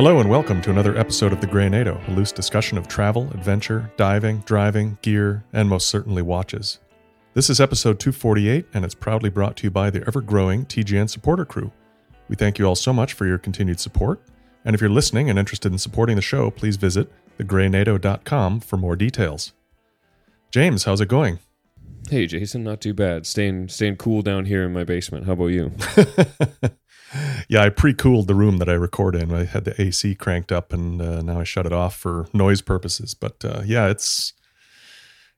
Hello and welcome to another episode of The Grey NATO, a loose discussion of travel, adventure, diving, driving, gear, and most certainly watches. This is episode 248, and it's proudly brought to you by the ever growing TGN supporter crew. We thank you all so much for your continued support, and if you're listening and interested in supporting the show, please visit thegreynato.com for more details. James, how's it going? Hey Jason, not too bad. Staying staying cool down here in my basement. How about you? yeah, I pre-cooled the room that I record in. I had the AC cranked up, and uh, now I shut it off for noise purposes. But uh, yeah, it's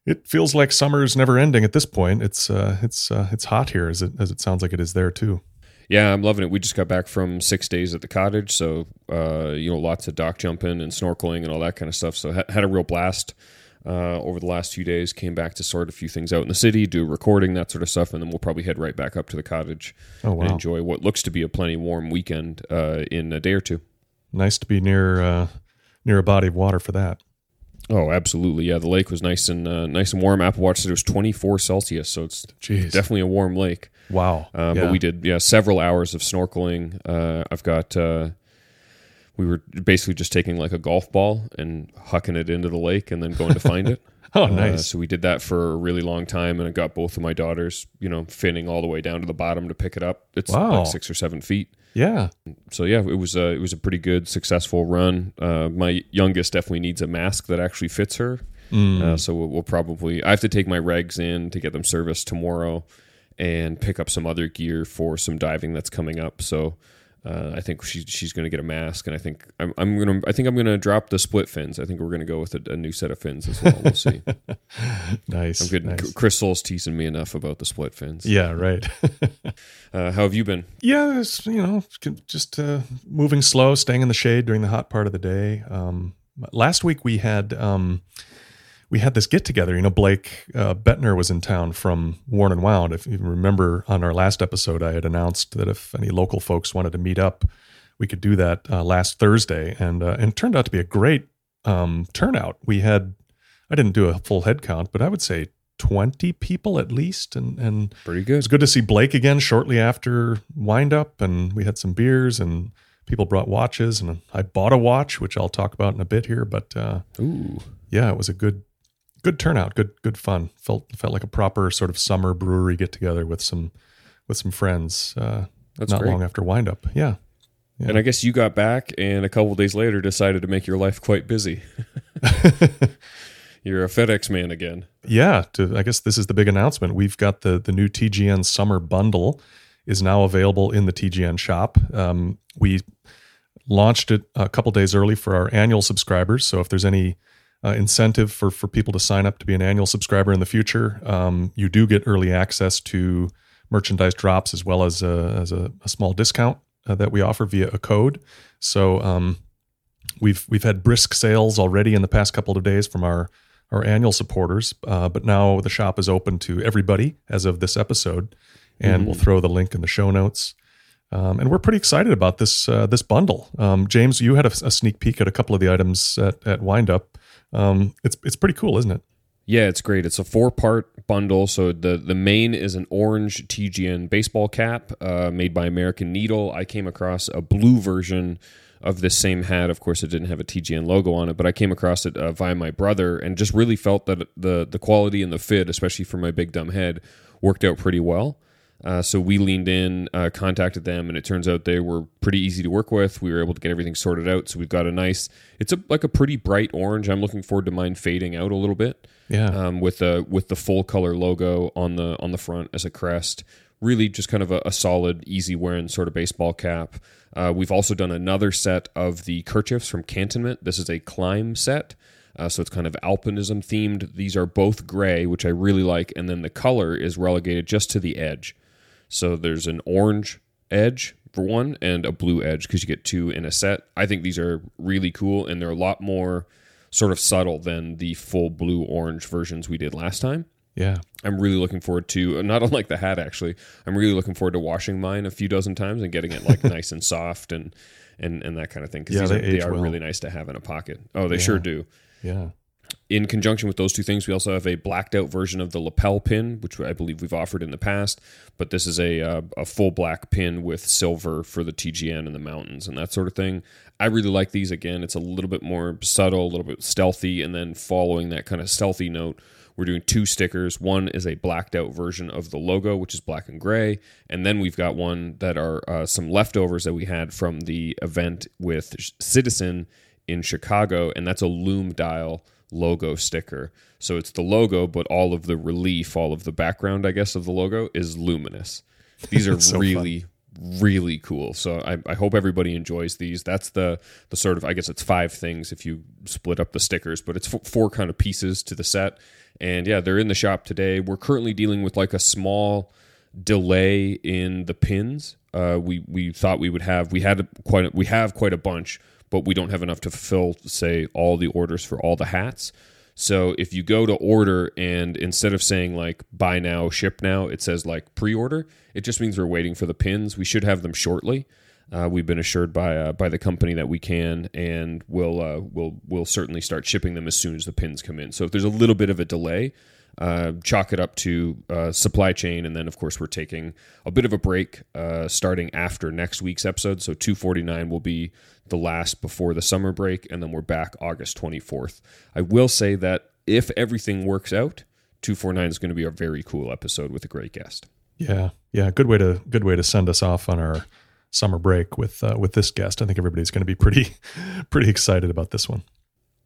it feels like summer's never ending at this point. It's uh, it's uh, it's hot here, as it as it sounds like it is there too. Yeah, I'm loving it. We just got back from six days at the cottage, so uh, you know, lots of dock jumping and snorkeling and all that kind of stuff. So had a real blast uh, over the last few days. Came back to sort a few things out in the city, do recording, that sort of stuff, and then we'll probably head right back up to the cottage oh, wow. and enjoy what looks to be a plenty warm weekend uh, in a day or two. Nice to be near uh, near a body of water for that. Oh, absolutely. Yeah, the lake was nice and uh, nice and warm. Apple Watch said it was 24 Celsius, so it's Jeez. definitely a warm lake. Wow. Uh, yeah. But we did yeah several hours of snorkeling. Uh, I've got uh, we were basically just taking like a golf ball and hucking it into the lake and then going to find it. oh, uh, nice. Uh, so we did that for a really long time, and it got both of my daughters, you know, finning all the way down to the bottom to pick it up. It's wow. like six or seven feet. Yeah. So yeah, it was a it was a pretty good, successful run. Uh, my youngest definitely needs a mask that actually fits her. Mm. Uh, so we'll, we'll, probably I have to take my regs in to get them serviced tomorrow, and pick up some other gear for some diving that's coming up. So uh, I think she, she's going to get a mask, and I think I'm, I'm going to I think I'm going to drop the split fins. I think we're going to go with a, a, new set of fins as well. We'll see. nice. I'm good. Nice. Crystal's teasing me enough about the split fins. Yeah, right. uh, how have you been? Yeah, you know, just uh, moving slow, staying in the shade during the hot part of the day. Um, last week we had. Um, we had this get together. You know, Blake uh, Buettner was in town from Worn and Wound. If you remember on our last episode, I had announced that if any local folks wanted to meet up, we could do that uh, last Thursday, and uh, and it turned out to be a great um, turnout. We had I didn't do a full head count, but I would say 20 people at least and and pretty good. It's good to see Blake again shortly after wind up and we had some beers and people brought watches and I bought a watch which I'll talk about in a bit here but uh Ooh. yeah, it was a good good turnout, good good fun. Felt felt like a proper sort of summer brewery get together with some with some friends. Uh, That's not great. long after wind up. Yeah. yeah. And I guess you got back and a couple days later decided to make your life quite busy. You're a FedEx man again. Yeah, to, I guess this is the big announcement. We've got the the new TGN summer bundle is now available in the TGN shop. Um, we launched it a couple days early for our annual subscribers. So if there's any uh, incentive for for people to sign up to be an annual subscriber in the future. Um, you do get early access to merchandise drops as well as a, as a, a small discount uh, that we offer via a code. So um, we've we've had brisk sales already in the past couple of days from our our annual supporters, uh, but now the shop is open to everybody as of this episode, and mm-hmm. we'll throw the link in the show notes. Um, and we're pretty excited about this uh, this bundle. Um, James, you had a, a, sneak peek at a couple of the items at, at Windup. Um, it's it's pretty cool, isn't it? Yeah, it's great. It's a four part bundle. So the the main is an orange TGN baseball cap uh, made by American Needle. I came across a blue version of this same hat. Of course, it didn't have a TGN logo on it, but I came across it uh, via my brother and just really felt that the the quality and the fit, especially for my big dumb head, worked out pretty well. Uh, so we leaned in, uh, contacted them, and it turns out they were pretty easy to work with. We were able to get everything sorted out. So we've got a nice, it's a like a pretty bright orange. I'm looking forward to mine fading out a little bit. Yeah. Um, with the with the full color logo on the on the front as a crest. Really, just kind of a, a solid, easy wearing sort of baseball cap. Uh, we've also done another set of the kerchiefs from Cantonment. This is a climb set. Uh, so it's kind of alpinism themed. These are both gray, which I really like, and then the color is relegated just to the edge. So there's an orange edge for one and a blue edge because you get two in a set. I think these are really cool and they're a lot more sort of subtle than the full blue orange versions we did last time. Yeah. I'm really looking forward to uh, not unlike the hat actually. I'm really looking forward to washing mine a few dozen times and getting it like nice and soft and and and that kind of thing because yeah, they, they are well. really nice to have in a pocket. Oh, they yeah. sure do. Yeah. In conjunction with those two things, we also have a blacked out version of the lapel pin, which I believe we've offered in the past. But this is a uh, a full black pin with silver for the TGN and the mountains and that sort of thing. I really like these. Again, it's a little bit more subtle, a little bit stealthy, and then following that kind of stealthy note, we're doing two stickers. One is a blacked out version of the logo, which is black and gray, and then we've got one that are uh, some leftovers that we had from the event with Citizen in Chicago, and that's a loom dial logo sticker. So it's the logo, but all of the relief, all of the background, I guess, of the logo is luminous. These are so really, fun. really cool. So I, I, hope everybody enjoys these. That's the the sort of I guess it's five things if you split up the stickers, but it's f- four kind of pieces to the set. And yeah, they're in the shop today. We're currently dealing with like a small delay in the pins. Uh, we we thought we would have we had quite a, we have quite a bunch but we don't have enough to fulfill, say, all the orders for all the hats. So if you go to order and instead of saying like buy now, ship now, it says like pre order, it just means we're waiting for the pins. We should have them shortly. Uh, we've been assured by uh, by the company that we can, and we'll uh, we'll we'll certainly start shipping them as soon as the pins come in. So if there's a little bit of a delay, uh, chalk it up to uh, supply chain, and then of course we're taking a bit of a break uh, starting after next week's episode. So 249 will be the last before the summer break, and then we're back August 24th. I will say that if everything works out, 249 is going to be a very cool episode with a great guest. Yeah, yeah, good way to good way to send us off on our summer break with uh, with this guest. I think everybody's going to be pretty pretty excited about this one.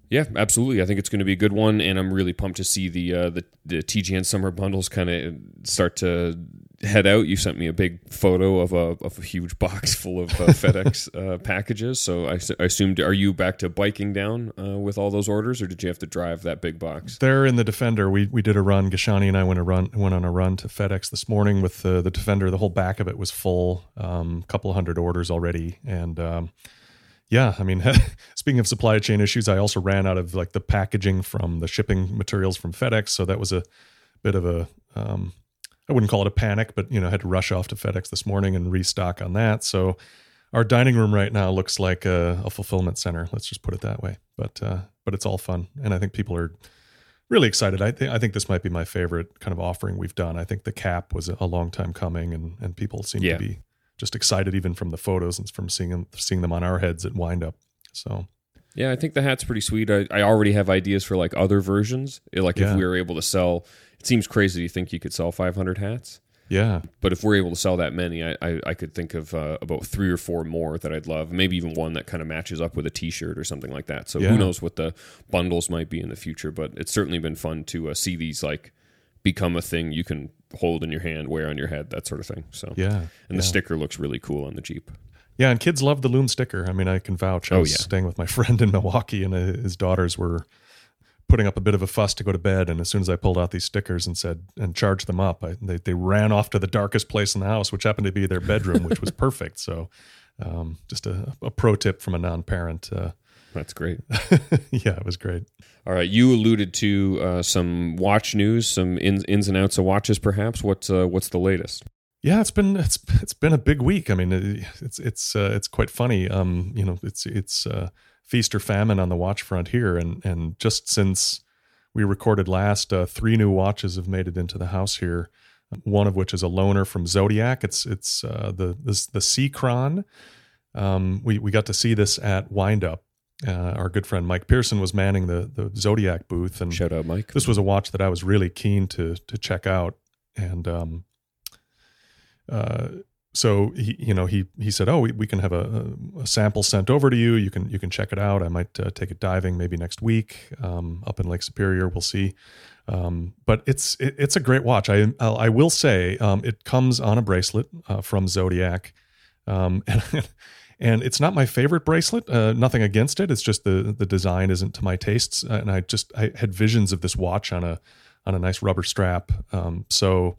Yeah, absolutely. I think it's going to be a good one, and I'm really pumped to see the uh, the, the TGN summer bundles kind of start to head out. You sent me a big photo of a of a huge box full of uh, FedEx uh, packages. So I, I, assumed, are you back to biking down uh, with all those orders, or did you have to drive that big box? They're in the Defender. We we did a run. Gashani and I went a run went on a run to FedEx this morning with the the Defender. The whole back of it was full. A um, couple hundred orders already, and. Um, yeah, I mean, speaking of supply chain issues, I also ran out of like the packaging from the shipping materials from FedEx, so that was a bit of a um, I wouldn't call it a panic, but you know, I had to rush off to FedEx this morning and restock on that. So our dining room right now looks like a, a fulfillment center. Let's just put it that way. But uh, but it's all fun, and I think people are really excited. I think I think this might be my favorite kind of offering we've done. I think the cap was a long time coming, and and people seem yeah. to be just excited even from the photos and from seeing them seeing them on our heads at Windup. So yeah, I think the hat's pretty sweet. I, I already have ideas for like other versions. Like yeah. if we were able to sell, it seems crazy to think you could sell 500 hats. Yeah, but if we're able to sell that many, I I, I could think of uh, about three or four more that I'd love. Maybe even one that kind of matches up with a T-shirt or something like that. So yeah. who knows what the bundles might be in the future? But it's certainly been fun to uh, see these like become a thing you can hold in your hand, wear on your head, that sort of thing. So yeah, and yeah. the sticker looks really cool on the Jeep. Yeah, and kids love the loom sticker. I mean, I can vouch. I oh, was yeah. staying with my friend in Milwaukee, and uh, his daughters were putting up a bit of a fuss to go to bed. And as soon as I pulled out these stickers and said and charged them up, I, they they ran off to the darkest place in the house, which happened to be their bedroom, which was perfect. So, um, just a, a, pro tip from a non-parent. Uh, That's great. yeah, it was great. All right, you alluded to uh, some watch news, some ins, ins and outs of watches, perhaps. What's uh, what's the latest? Yeah, it's been it's it's been a big week. I mean, it's it's uh, it's quite funny. Um, you know, it's it's uh, feast or famine on the watch front here, and and just since we recorded last, uh, three new watches have made it into the house here. One of which is a loaner from Zodiac. It's it's uh, the this, the Seachron. Um, we we got to see this at Windup uh, our good friend Mike Pearson was manning the the Zodiac booth, and shout out Mike. This was a watch that I was really keen to to check out, and um, uh, so he you know he he said, oh, we, we can have a, a, sample sent over to you. You can you can check it out. I might uh, take it diving maybe next week um, up in Lake Superior. We'll see. Um, but it's it, it's a great watch. I I'll, I will say um, it comes on a bracelet uh, from Zodiac, um, and and it's not my favorite bracelet. Uh, nothing against it. It's just the the design isn't to my tastes, and I just I had visions of this watch on a on a nice rubber strap. Um, so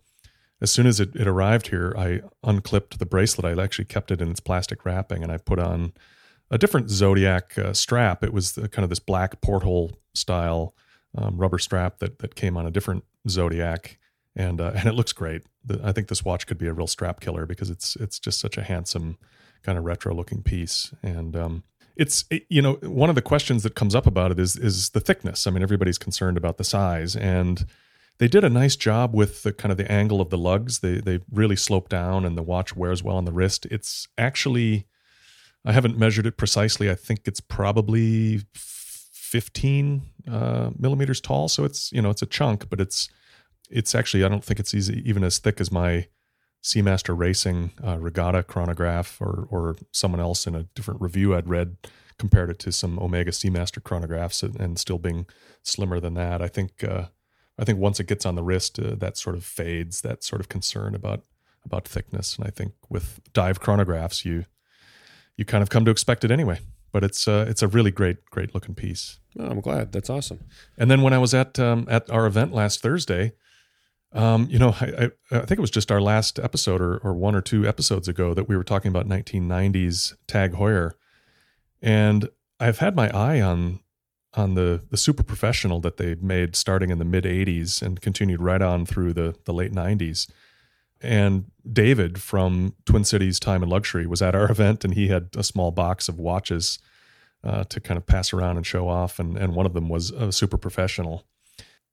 as soon as it, it arrived here, I unclipped the bracelet. I actually kept it in its plastic wrapping, and I put on a different Zodiac uh, strap. It was the, kind of this black porthole style um, rubber strap that that came on a different Zodiac, and uh, and it looks great. The, I think this watch could be a real strap killer because it's it's just such a handsome kind of retro looking piece. And um, it's it, you know one of the questions that comes up about it is is the thickness. I mean, everybody's concerned about the size, and they did a nice job with the kind of the angle of the lugs. They they really slope down, and the watch wears well on the wrist. It's actually, I haven't measured it precisely. I think it's probably 15 uh, millimeters tall. So it's you know it's a chunk, but it's it's actually I don't think it's easy, even as thick as my Seamaster Racing uh, Regatta chronograph or or someone else in a different review I'd read compared it to some Omega Seamaster chronographs and, and still being slimmer than that. I think uh, I think once it gets on the wrist, uh, that sort of fades. That sort of concern about about thickness, and I think with dive chronographs, you you kind of come to expect it anyway. But it's uh, it's a really great great looking piece. Oh, I'm glad. That's awesome. And then when I was at um, at our event last Thursday, um, you know, I, I, I, think it was just our last episode or, or one or two episodes ago that we were talking about 1990s Tag Heuer, and I've had my eye on on the the super professional that they made starting in the mid 80s and continued right on through the the late 90s. And David from Twin Cities Time and Luxury was at our event, and he had a small box of watches uh, to kind of pass around and show off, and and one of them was a super professional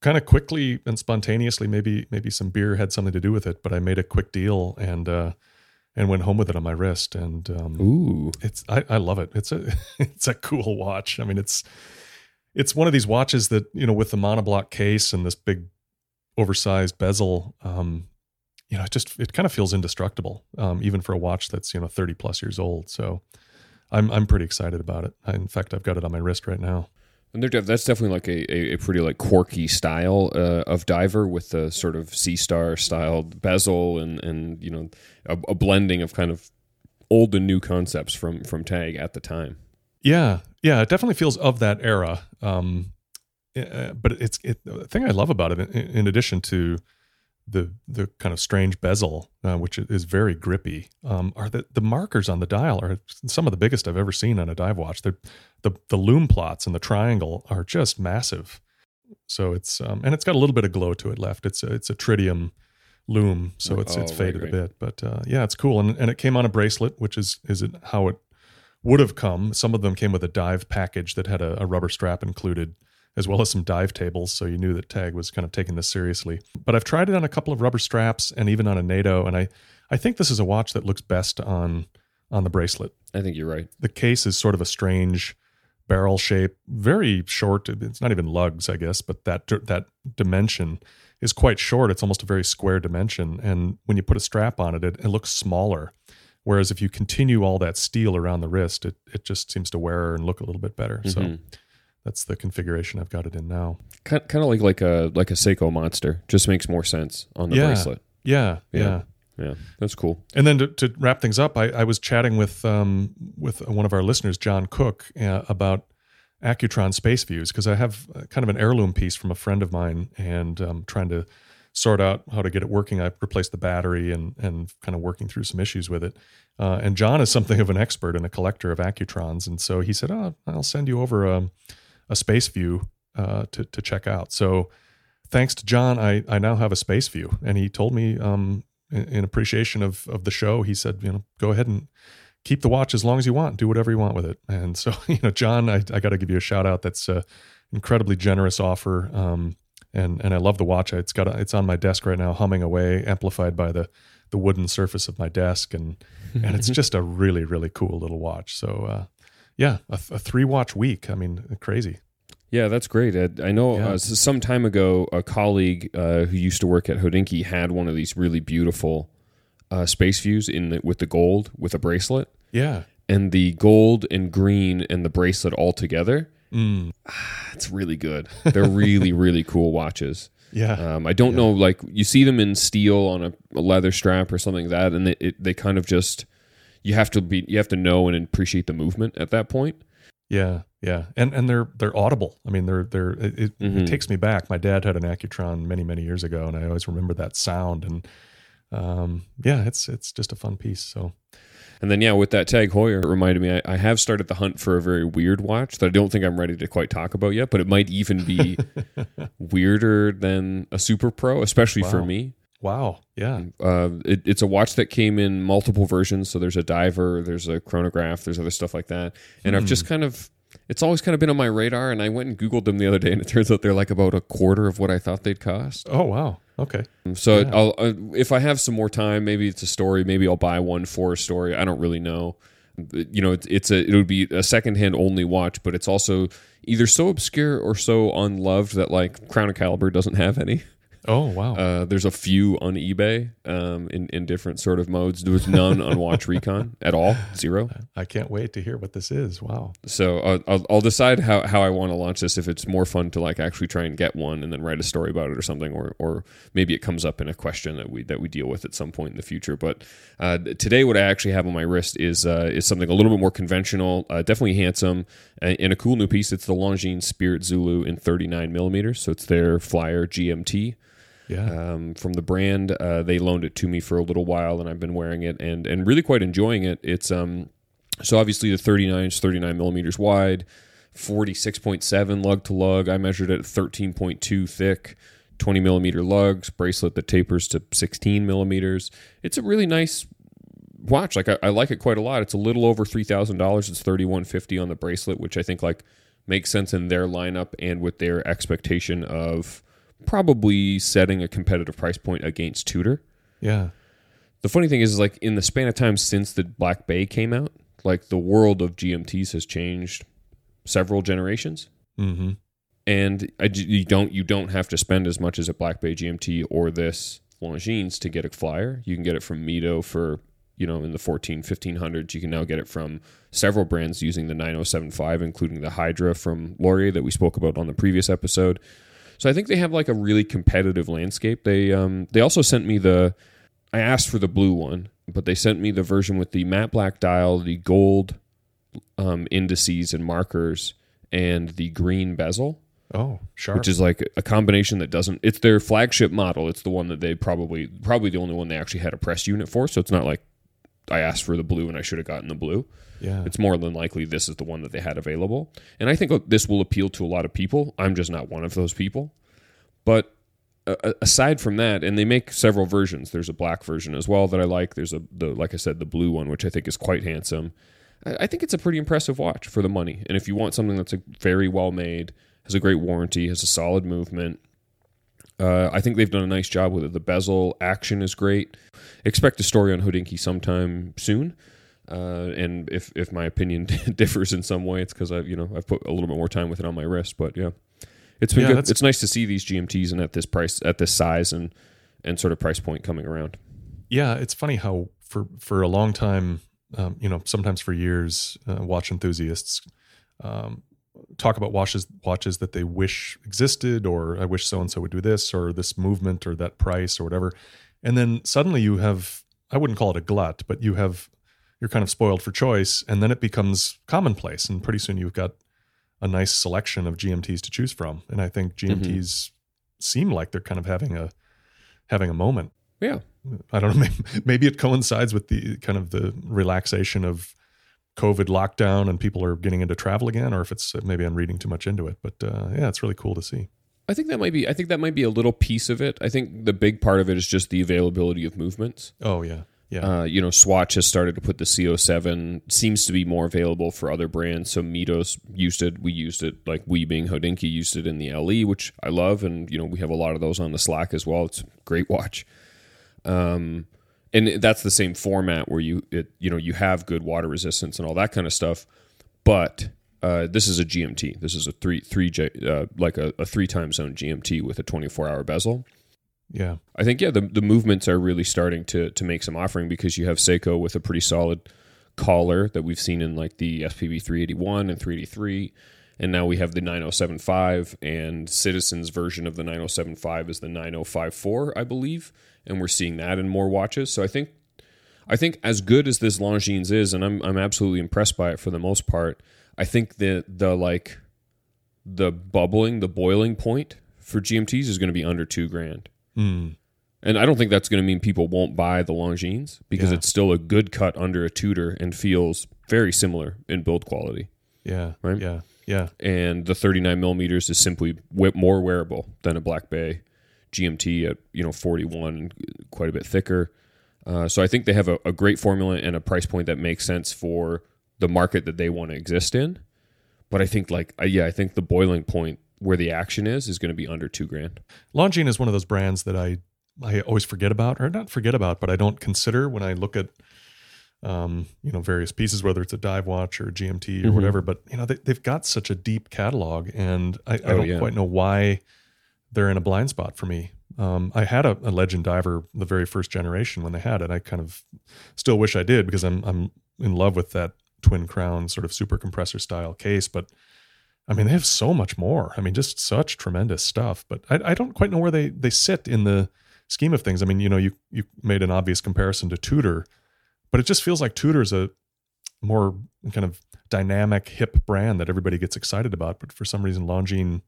kind of quickly and spontaneously maybe maybe some beer had something to do with it but i made a quick deal and uh and went home with it on my wrist. And um ooh. it's i, I love it. It's a it's a cool watch. I mean it's it's one of these watches that you know with the monoblock case and this big oversized bezel um you know it just it kind of feels indestructible um even for a watch that's you know 30 plus years old. So i'm i'm pretty excited about it. I, in fact i've got it on my wrist right now and def- that's definitely like a, a, a, pretty like quirky style uh, of diver with the sort of sea star styled bezel and and you know a, a, blending of kind of old and new concepts from from Tag at the time. Yeah, yeah, it definitely feels of that era. Um, uh, but it's it, the thing I love about it, in, in addition to the the kind of strange bezel, uh, which is very grippy, um, are the the markers on the dial are some of the biggest I've ever seen on a dive watch. They're, the the lume plots and the triangle are just massive. So it's um, and it's got a little bit of glow to it left. It's a, it's a tritium loom, so it's oh, it's faded right, right. a bit, but uh, yeah, it's cool. And and it came on a bracelet, which is is it how it would have come. Some of them came with a dive package that had a, a rubber strap included as well as some dive tables. So you knew that Tag was kind of taking this seriously. But I've tried it on a couple of rubber straps and even on a NATO, and I, I think this is a watch that looks best on on the bracelet. I think you're right. The case is sort of a strange barrel shape, very short. It's not even lugs, I guess, but that that dimension is quite short. It's almost a very square dimension, and when you put a strap on it, it, it looks smaller. Whereas if you continue all that steel around the wrist, it it just seems to wear and look a little bit better. Mm-hmm. So that's the configuration I've got it in now. Kind, kind of like like a like a Seiko Monster. Just makes more sense on the yeah, bracelet. Yeah, yeah, yeah, yeah. That's cool. And then to, to wrap things up, I, I, was chatting with um, with one of our listeners, John Cook, uh, about Accutron space views because I have kind of an heirloom piece from a friend of mine, and um, trying to sort out how to get it working. I replaced the battery and and kind of working through some issues with it. Uh, and John is something of an expert and a collector of Accutrons, and so he said, "Oh, I'll send you over a." a space view uh, to to check out. So thanks to John, I I now have a space view, and he told me um, in, in, appreciation of of the show, he said, you know, go ahead and keep the watch as long as you want, do whatever you want with it. And so you know, John, I I got to give you a shout out. That's a incredibly generous offer. Um, and and I love the watch. It's got a, it's on my desk right now, humming away, amplified by the the wooden surface of my desk, and and it's just a really really cool little watch. So uh, yeah, a, a three watch week. I mean, crazy. Yeah, that's great. I, I know yeah. uh, some time ago, a colleague uh, who used to work at Hodinkee had one of these really beautiful uh, space views in the, with the gold with a bracelet. Yeah, and the gold and green and the bracelet all together. Mm. it's really good. They're really really cool watches. Yeah. Um, I don't yeah. know, like you see them in steel on a, a leather strap or something like that, and it, it, they kind of just you have to be you have to know and appreciate the movement at that point. Yeah, yeah, and and they're they're audible. I mean, they're they're it, mm-hmm. it takes me back. My dad had an Accutron many many years ago, and I always remember that sound. And um, yeah, it's it's just a fun piece. So. And then, yeah, with that Tag Heuer, it reminded me I, I, have started the hunt for a very weird watch that I don't think I'm ready to quite talk about yet, but it might even be weirder than a Super Pro, especially wow. for me. Wow. Yeah. Uh, it, it's a watch that came in multiple versions. So there's a diver, there's a chronograph, there's other stuff like that. And I've just kind of, it's always kind of been on my radar. And I went and Googled them the other day, and it turns out they're like about a quarter of what I thought they'd cost. Oh wow. Okay. So I'll, uh, if I have some more time, maybe it's a story. Maybe I'll buy one for a story. I don't really know. You know, it's, it's a it would be a secondhand only watch, but it's also either so obscure or so unloved that like Crown and Caliber doesn't have any. Oh wow. Uh, there's a few on eBay um, in in different sort of modes. There was none on Watch Recon at all, zero. I can't wait to hear what this is. Wow. So uh, I'll, I'll decide how, how I want to launch this. If it's more fun to like actually try and get one and then write a story about it or something, or or maybe it comes up in a question that we that we deal with at some point in the future. But uh, today, what I actually have on my wrist is uh, is something a little bit more conventional, uh, definitely handsome, and, and a cool new piece. It's the Longines Spirit Zulu in 39 millimeters. So it's their Flyer GMT Yeah. um, from the brand. Uh, they loaned it to me for a little while, and I've been wearing it and and really quite enjoying it. It's um, so obviously the 39 is 39 millimeters wide, 46.7 lug to lug. I measured it at 13.2 thick. 20 millimeter lugs, bracelet that tapers to 16 millimeters. It's a really nice watch. Like I, I like it quite a lot. It's a little over three thousand dollars. It's thirty one fifty on the bracelet, which I think like makes sense in their lineup and with their expectation of probably setting a competitive price point against Tudor. yeah. The funny thing is, is like in the span of time since the Black Bay came out, like the world of GMTs has changed several generations. Mm-hmm. and I, you don't you don't have to spend as much as a Black Bay GMT or this Longines to get a flyer. You can get it from Mido for you know in the 14 1500s. You can now get it from several brands using the 9075, including the Hydra from Lorier that we spoke about on the previous episode. So I think they have like a really competitive landscape. They um they also sent me the I asked for the blue one, but they sent me the version with the matte black dial, the gold um, indices and markers, and the green bezel Oh, sharp. which is like a combination that doesn't it's their flagship model it's the one that they probably probably the only one they actually had a press unit for so it's not like i asked for the blue and i should have gotten the blue yeah. it's more than likely this is the one that they had available and i think uh, this will appeal to a lot of people i'm just not one of those people but uh, aside from that and they make several versions there's a black version as well that i like there's a the like i said the blue one which i think is quite handsome I I think it's a pretty impressive watch for the money. And if you want something that's a very well made, has a great warranty, has a solid movement, uh, I think they've done a nice job with it. The bezel action is great. Expect a story on Hodinkee sometime soon. Uh, and if if my opinion differs in some way, it's because I've you know I've put a little bit more time with it on my wrist. But yeah, it's been Yeah, good. It's nice to see these GMTs and at this price, at this size, and and sort of price point coming around. Yeah, it's funny how for for a long time, um, you know, sometimes for years, uh, watch enthusiasts um, talk about watches watches that they wish existed, or I wish so and so would do this, or this movement, or that price, or whatever, and then suddenly you have I wouldn't call it a glut, but you have you're kind of spoiled for choice, and then it becomes commonplace, and pretty soon you've got a nice selection of GMTs to choose from, and I think GMTs seem like they're kind of having a having a moment. Yeah, I don't know. Maybe, maybe it coincides with the kind of the relaxation of COVID lockdown and people are getting into travel again, or if it's maybe I'm reading too much into it. But uh, yeah, it's really cool to see. I think that might be. I think that might be a little piece of it. I think the big part of it is just the availability of movements. Oh yeah, yeah, Uh, you know, Swatch has started to put the C07 seems to be more available for other brands. So Midos used it. We used it. Like we being Hodinkee used it in the LE, which I love, and you know we have a lot of those on the Slack as well. It's a great watch. Um, and that's the same format where you it you know you have good water resistance and all that kind of stuff, but uh, this is a GMT. This is a three three uh, like a, a three time zone GMT with a 24 hour bezel. Yeah, I think yeah, the the movements are really starting to to make some offering because you have Seiko with a pretty solid collar that we've seen in like the SPB 381 and 383, and now we have the 9075 and Citizens version of the 9075 is the 9054, I believe, and we're seeing that in more watches. So I think I think as good as this Longines is, and I'm I'm absolutely impressed by it for the most part. I think the the like the bubbling, the boiling point for GMTs is going to be under two grand. Mm. And I don't think that's going to mean people won't buy the Longines because Yeah. it's still a good cut under a Tudor and feels very similar in build quality. yeah, Right? yeah, yeah, And the 39 millimeters is simply more wearable than a Black Bay GMT at you know 41 quite a bit thicker. Uh, so I think they have a, a great formula and a price point that makes sense for the market that they want to exist in. But I think like uh, yeah, I think the boiling point where the action is is going to be under two grand. Longines is one of those brands that I I always forget about, or not forget about, but I don't consider when I look at um, you know various pieces, whether it's a dive watch or GMT or Mhm. whatever. But you know they, they've got such a deep catalog, and I, I Oh, don't yeah. quite know why they're in a blind spot for me. Um, I had a, a Legend diver the very first generation when they had it. I kind of still wish I did because I'm I'm in love with that twin crown sort of super compressor style case, but. I mean, they have so much more. I mean, just such tremendous stuff. But I, I don't quite know where they they sit in the scheme of things. I mean, you know, you you made an obvious comparison to Tudor, but it just feels like Tudor's a more kind of dynamic, hip brand that everybody gets excited about. But for some reason, Longines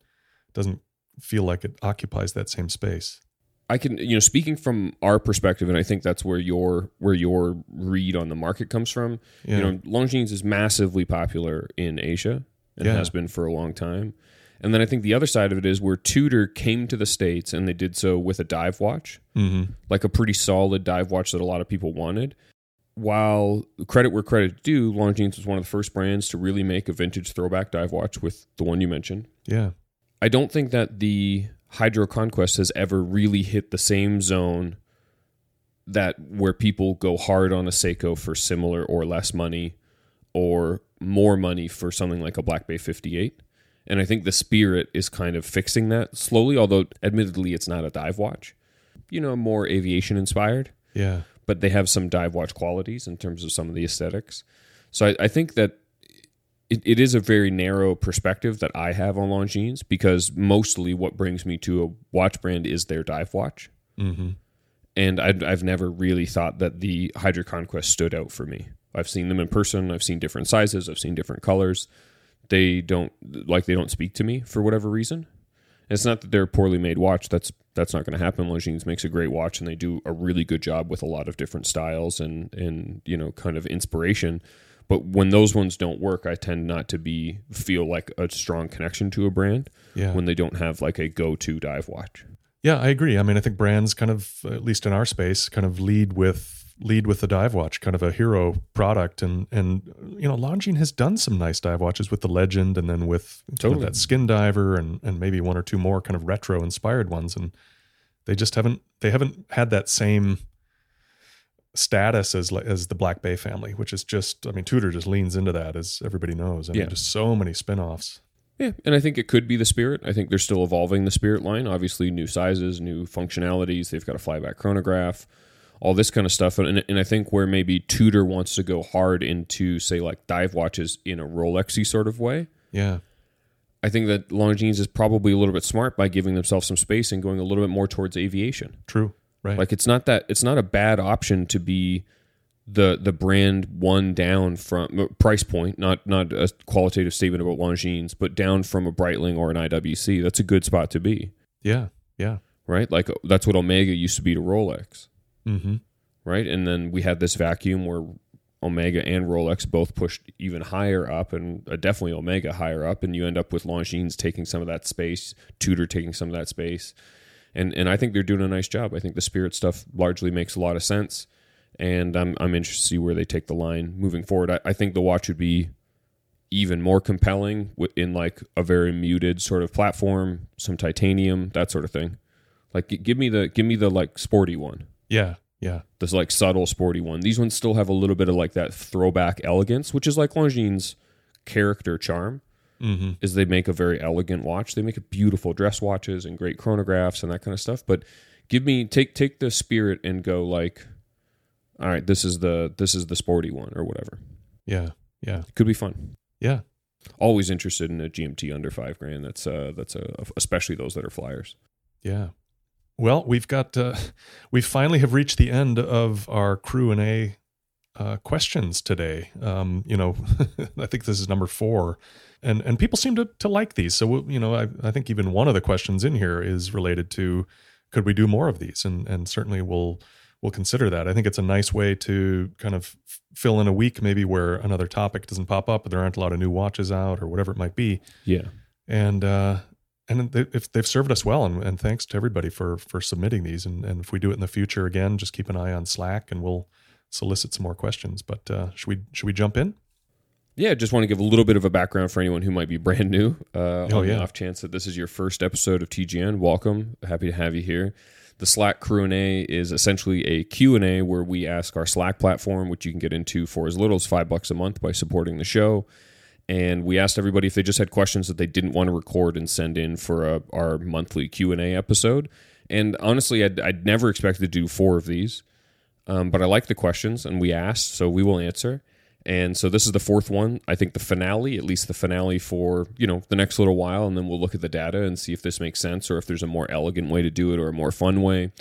doesn't feel like it occupies that same space. I can, you know, speaking from our perspective, and I think that's where your where your read on the market comes from. Yeah. You know, Longines is massively popular in Asia and Yeah. has been for a long time. And then I think the other side of it is where Tudor came to the states and they did so with a dive watch, mm-hmm. like a pretty solid dive watch that a lot of people wanted. While credit where credit due, Longines was one of the first brands to really make a vintage throwback dive watch with the one you mentioned. Yeah. I don't think that the Hydro Conquest has ever really hit the same zone that where people go hard on a Seiko for similar or less money or more money for something like a Black Bay 58. And I think the Spirit is kind of fixing that slowly, although admittedly it's not a dive watch. You know, more aviation inspired, Yeah. but they have some dive watch qualities in terms of some of the aesthetics. So I, I think that it, it is a very narrow perspective that I have on Longines because mostly what brings me to a watch brand is their dive watch. Mm-hmm. And I've, I've never really thought that the Hydro Conquest stood out for me. I've seen them in person. I've seen different sizes. I've seen different colors. They don't like they don't speak to me for whatever reason. And it's not that they're a poorly made watch. That's that's not going to happen. Longines makes a great watch, and they do a really good job with a lot of different styles and and you know kind of inspiration. But when those ones don't work, I tend not to be feel like a strong connection to a brand Yeah. when they don't have like a go to dive watch. Yeah, I agree. I mean, I think brands kind of, at least in our space, kind of lead with lead with the dive watch, kind of a hero product. And and you know, Longines has done some nice dive watches with the Legend, and then with Totally. that Skin Diver, and and maybe one or two more kind of retro inspired ones. And they just haven't they haven't had that same status as as the Black Bay family, which is just I mean, Tudor just leans into that, as everybody knows. I mean, Yeah. just so many spin-offs. Yeah, and I think it could be the Spirit. I think they're still evolving the Spirit line. Obviously, new sizes, new functionalities. They've got a flyback chronograph, all this kind of stuff. And, and I think where maybe Tudor wants to go hard into, say, like dive watches in a Rolexy sort of way. Yeah. I think that Longines is probably a little bit smart by giving themselves some space and going a little bit more towards aviation. True. Right. Like it's not that it's not a bad option to be the the brand one down from uh, price point, not not a qualitative statement about Longines, but down from a Breitling or an IWC. That's a good spot to be, yeah. Yeah. right? Like that's what Omega used to be to Rolex, Mm-hmm. right? And then we had this vacuum where Omega and Rolex both pushed even higher up, and uh, definitely Omega higher up, and you end up with Longines taking some of that space, Tudor taking some of that space, and and I think they're doing a nice job. I think the Spirit stuff largely makes a lot of sense, and I'm I'm interested to see where they take the line moving forward. I, I think the watch would be even more compelling in like a very muted sort of platform, some titanium, that sort of thing. Like give me the give me the like sporty one Yeah. Yeah. this like subtle sporty one. These ones still have a little bit of like that throwback elegance, which is like Longines' character charm. Mm-hmm. Is they make a very elegant watch. They make a beautiful dress watches and great chronographs and that kind of stuff. But give me take take the spirit and go like, all right, this is the this is the sporty one or whatever. Yeah. Yeah. Could be fun. Yeah. Always interested in a GMT under five grand. That's uh that's uh especially those that are flyers. Yeah. Well, we've got uh, we finally have reached the end of our crew and a uh, questions today. Um, you know, I think this is number four, and and people seem to to like these. So you know, I I think even one of the questions in here is related to could we do more of these, and and certainly we'll we'll consider that. I think it's a nice way to kind of fill in a week maybe where another topic doesn't pop up, but there aren't a lot of new watches out or whatever it might be Yeah. and uh, and they, if they've served us well, and, and thanks to everybody for for submitting these. And, and if we do it in the future again, just keep an eye on Slack, and we'll solicit some more questions. But uh, should we should we jump in? Yeah, just want to give a little bit of a background for anyone who might be brand new. Uh, Oh, on yeah. the off chance that this is your first episode of TGN, welcome. Happy to have you here. The Slack Crew and A is essentially a Q&A where we ask our Slack platform, which you can get into for as little as five bucks a month by supporting the show. And we asked everybody if they just had questions that they didn't want to record and send in for a, our monthly Q&A episode. And honestly, I'd, I'd never expected to do four of these. Um, but I like the questions, and we asked, so we will answer. And so this is the fourth one. I think the finale, at least the finale for you know the next little while, and then we'll look at the data and see if this makes sense or if there's a more elegant way to do it or a more fun way,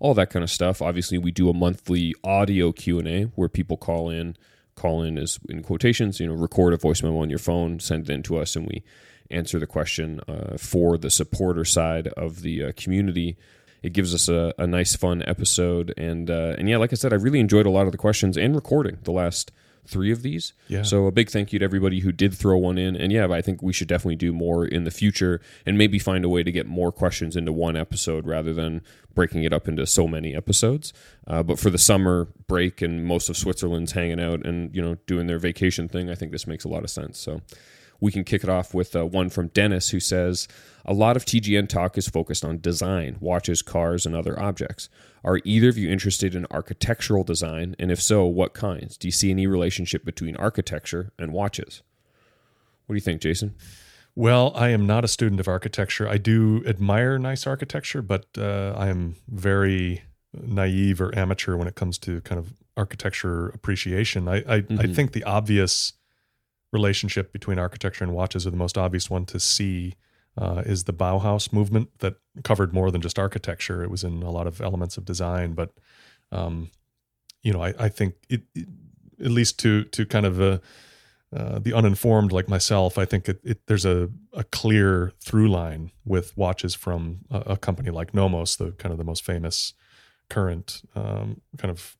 all that kind of stuff. Obviously, we do a monthly audio Q and A where people call in. Call in is in quotations. You know, record a voice memo on your phone, send it in to us, and we answer the question uh, for the supporter side of the uh, community it gives us a, a nice fun episode and uh, and yeah like i said i really enjoyed a lot of the questions and recording the last three of these. Yeah. so a big thank you to everybody who did throw one in. And yeah i think we should definitely do more in the future and maybe find a way to get more questions into one episode rather than breaking it up into so many episodes. Uh, but for the summer break and most of switzerland's hanging out and you know doing their vacation thing i think this makes a lot of sense. So we can kick it off with uh, one from Dennis who says A lot of TGN talk is focused on design, watches, cars, and other objects. Are either of you interested in architectural design? And if so, what kinds? Do you see any relationship between architecture and watches? What do you think, Jason? Well, I am not a student of architecture. I do admire nice architecture, but uh, I am very naive or amateur when it comes to kind of architecture appreciation. I I, I think the obvious relationship between architecture and watches, or the most obvious one to see, uh, is the Bauhaus movement that covered more than just architecture. It was in a lot of elements of design, but um, you know, I, I think it, it, at least to to kind of uh, uh, the uninformed like myself, I think it, it, there's a, a clear through line with watches from a, a company like Nomos, the kind of the most famous current um, kind of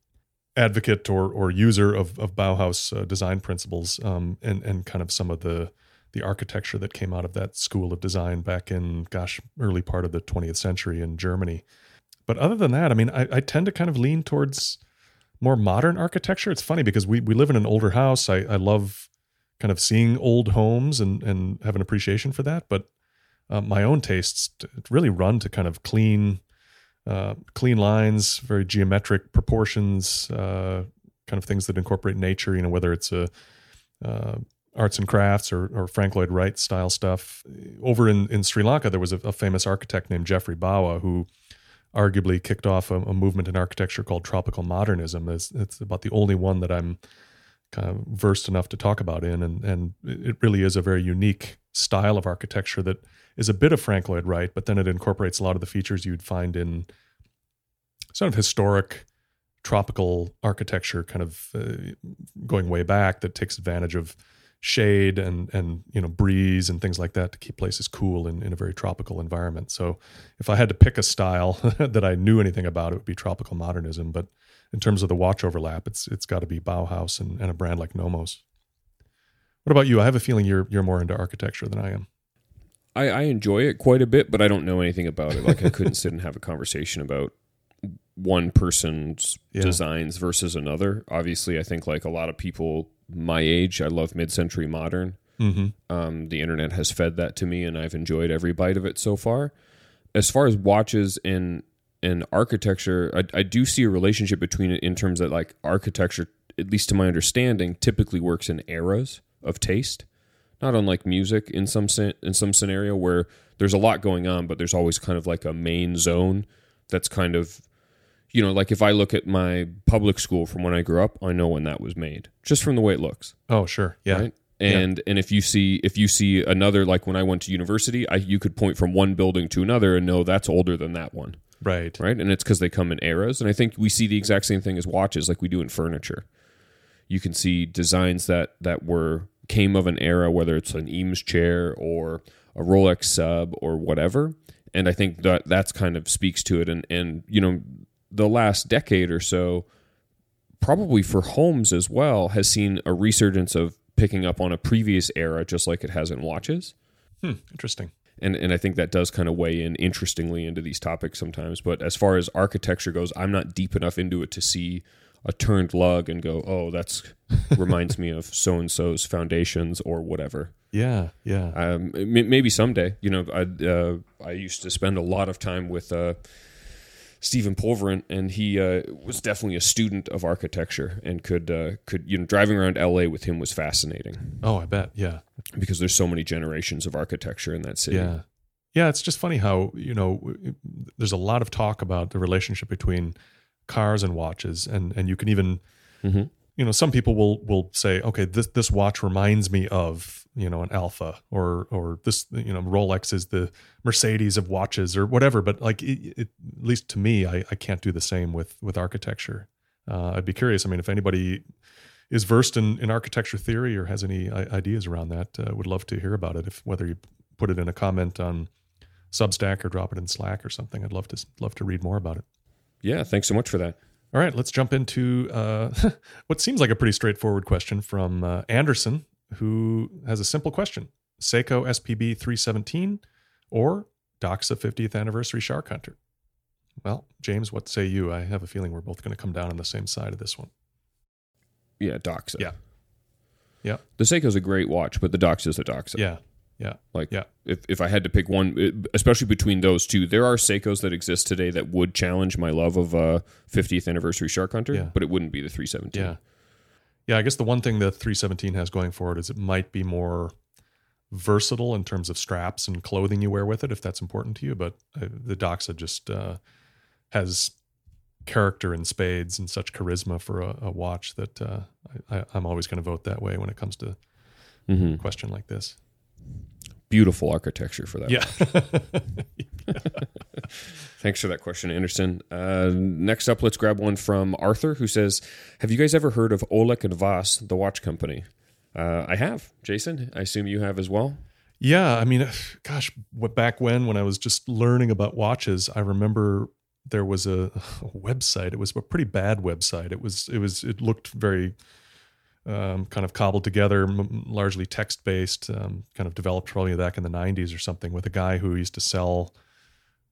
advocate or or user of, of Bauhaus uh, design principles, um, and and kind of some of the the architecture that came out of that school of design back in gosh early part of the 20th century in Germany. But other than that, I mean, I, I tend to kind of lean towards more modern architecture. It's funny because we we live in an older house. I, I love kind of seeing old homes and and have an appreciation for that. But uh, my own tastes really run to kind of clean, uh, clean lines, very geometric proportions, uh, kind of things that incorporate nature. You know, whether it's a uh, arts and crafts or, or Frank Lloyd Wright style stuff. Over in, in Sri Lanka, there was a, a famous architect named Geoffrey Bawa who arguably kicked off a, a movement in architecture called tropical modernism. It's, it's about the only one that I'm kind of versed enough to talk about in, and and it really is a very unique style of architecture that is a bit of Frank Lloyd Wright, but then it incorporates a lot of the features you'd find in sort of historic tropical architecture, kind of uh, going way back that takes advantage of shade and and you know breeze and things like that to keep places cool in, in a very tropical environment. So if I had to pick a style that I knew anything about, it would be tropical modernism. But in terms of the watch overlap, it's it's got to be Bauhaus and, and a brand like Nomos. What about you? I have a feeling you're you're more into architecture than I am. I, I enjoy it quite a bit, but I don't know anything about it. Like I couldn't sit and have a conversation about one person's Yeah. designs versus another. Obviously, I think like a lot of people my age, I love mid-century modern. Mm-hmm. Um, the internet has fed that to me, and I've enjoyed every bite of it so far. As far as watches and and architecture, I, I do see a relationship between it in terms that like architecture, at least to my understanding, typically works in eras of taste, not unlike music in some in some scenario where there's a lot going on, but there's always kind of like a main zone that's kind of you know, like if I look at my public school from when I grew up, I know when that was made just from the way it looks. Oh, sure. Yeah. right? And and if you see if you see another like when i went to university i you could point from one building to another and know that's older than that one. Right. right? And it's because they come in eras. And i think we see the exact same thing as watches like we do in furniture. You can see designs that that were came of an era whether it's an eames chair or a rolex sub or whatever and i think that that's kind of speaks to it and and you know the last decade or so probably for homes as well has seen a resurgence of picking up on a previous era just like it has in watches Hmm, interesting. and and I think that does kind of weigh in interestingly into these topics sometimes. But as far as architecture goes, I'm not deep enough into it to see a turned lug and go, oh, that's reminds me of so and so's foundations or whatever. Yeah, yeah. Um, maybe someday. You know, I uh, I used to spend a lot of time with. Uh, Stephen Pulvirent, and he uh, was definitely a student of architecture and could uh, could you know driving around LA with him was fascinating. Oh, I bet, yeah, because there's so many generations of architecture in that city. Yeah, yeah. It's just funny how you know there's a lot of talk about the relationship between cars and watches, and and you can even mm-hmm. you know some people will will say okay this this watch reminds me of you know an alpha or or this you know rolex is the mercedes of watches or whatever. But like it, it, at least to me I, I can't do the same with with architecture. Uh, i'd be curious i mean if anybody is versed in, in architecture theory or has any ideas around that uh, would love to hear about it. If whether you put it in a comment on substack or drop it in slack or something i'd love to love to read more about it yeah thanks so much for that all right, let's jump into uh, what seems like a pretty straightforward question from uh, Anderson, who has a simple question Seiko SPB 317 or Doxa 50th anniversary Shark Hunter? Well, James, what say you? I have a feeling we're both going to come down on the same side of this one. Yeah, Doxa. Yeah. Yeah. The Seiko's a great watch, but the Doxa is a Doxa. Yeah. Yeah. Like, yeah. if, if I had to pick one, especially between those two, there are Seikos that exist today that would challenge my love of uh, 50th anniversary Shark Hunter, yeah. but it wouldn't be the 317. Yeah. Yeah. I guess the one thing the 317 has going for it is it might be more versatile in terms of straps and clothing you wear with it, if that's important to you. But uh, the Doxa just uh, has character in spades and such charisma for a, a watch that uh, I, am always going to vote that way when it comes to mm-hmm. a question like this beautiful architecture for that. Yeah. Thanks for that question, Anderson. Uh, next up, let's grab one from Arthur, who says, "Have you guys ever heard of Ollech and Wajs, the watch company?" Uh, I have. Jason, I assume you have as well. Yeah, I mean, gosh, back when when I was just learning about watches, I remember there was a, a website. It was a pretty bad website. It was it was it looked very um, kind of cobbled together, m- largely text based, um, kind of developed probably back in the 90s or something with a guy who used to sell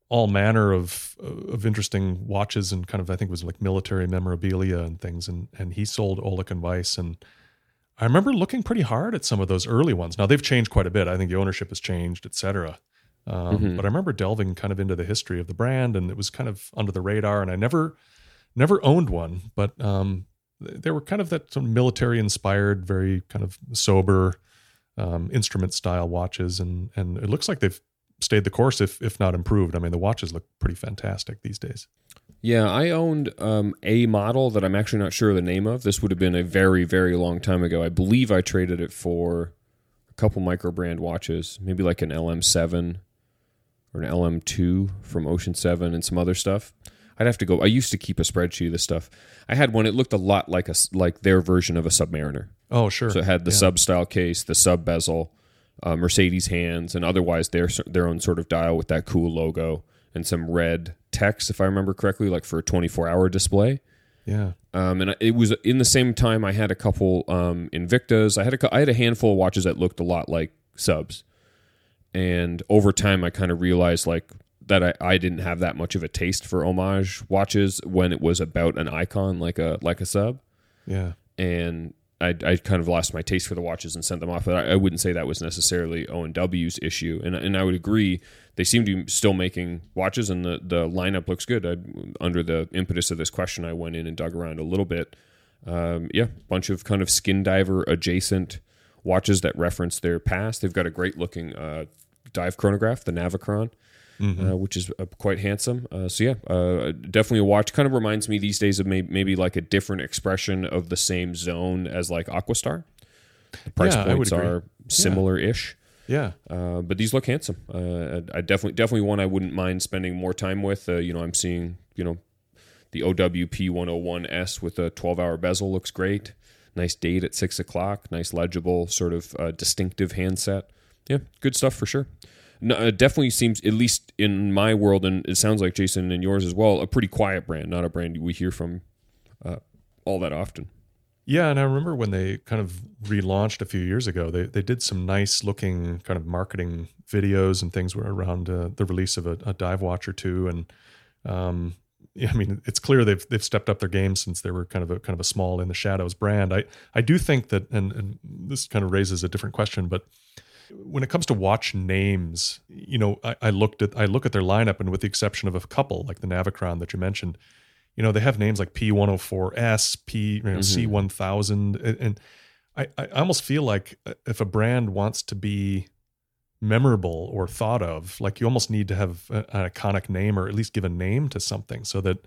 all manner of of interesting watches and kind of I think it was like military memorabilia and things and and he sold Ollech and Wajs and I remember looking pretty hard at some of those early ones. Now they've changed quite a bit. I think the ownership has changed, et cetera. Um, mm-hmm. But I remember delving kind of into the history of the brand, and it was kind of under the radar. And I never, never owned one, but um, they were kind of that military inspired, very kind of sober um, instrument style watches, and and it looks like they've stayed the course, if if not improved. I mean, the watches look pretty fantastic these days. Yeah, I owned um, a model that I'm actually not sure the name of. This would have been a very very long time ago. I believe I traded it for a couple micro brand watches, maybe like an LM7 or an LM2 from Ocean Seven and some other stuff. I'd have to go. I used to keep a spreadsheet of this stuff. I had one. It looked a lot like a like their version of a Submariner. Oh, sure. So it had the yeah. sub style case, the sub bezel, uh, Mercedes hands, and otherwise their their own sort of dial with that cool logo and some red text, if I remember correctly, like for a 24 hour display. Yeah. Um, and it was in the same time I had a couple um, Invictas. I had a I had a handful of watches that looked a lot like subs. And over time, I kind of realized like that I, I didn't have that much of a taste for homage watches when it was about an icon like a like a sub. Yeah. And I, I kind of lost my taste for the watches and sent them off. But I, I wouldn't say that was necessarily O and W's issue. And and I would agree they seem to be still making watches and the the lineup looks good. I, under the impetus of this question, I went in and dug around a little bit. Um, yeah, bunch of kind of skin diver adjacent watches that reference their past. They've got a great looking uh, dive chronograph, the Navicron mm-hmm. uh, which is uh, quite handsome. Uh, so yeah, uh, definitely a watch. Kind of reminds me these days of maybe, maybe like a different expression of the same zone as like Aquastar. The price yeah, points are similar-ish. Yeah, uh, but these look handsome. I definitely definitely one I wouldn't mind spending more time with. you know, I'm seeing you know the OWP 101S with a 12 hour bezel looks great. Nice date at six o'clock. Nice legible, sort of uh, distinctive handset. Yeah, good stuff for sure no, it definitely seems, at least in my world, and it sounds like Jason and yours as well, a pretty quiet brand, not a brand we hear from uh, all that often. Yeah, and I remember when they kind of relaunched a few years ago, they they did some nice looking kind of marketing videos and things were around uh, the release of a, a, dive watch or two, and um, yeah, I mean it's clear they've they've stepped up their game since they were kind of a kind of a small in the shadows brand. I I do think that, and, and this kind of raises a different question, but when it comes to watch names, you know, I, I, looked at I look at their lineup, and with the exception of a couple like the Navicron that you mentioned, you know, they have names like P104S, P you know, mm-hmm. C1000, and I, I almost feel like uh, if a brand wants to be memorable or thought of, like you almost need to have an iconic name or at least give a name to something so that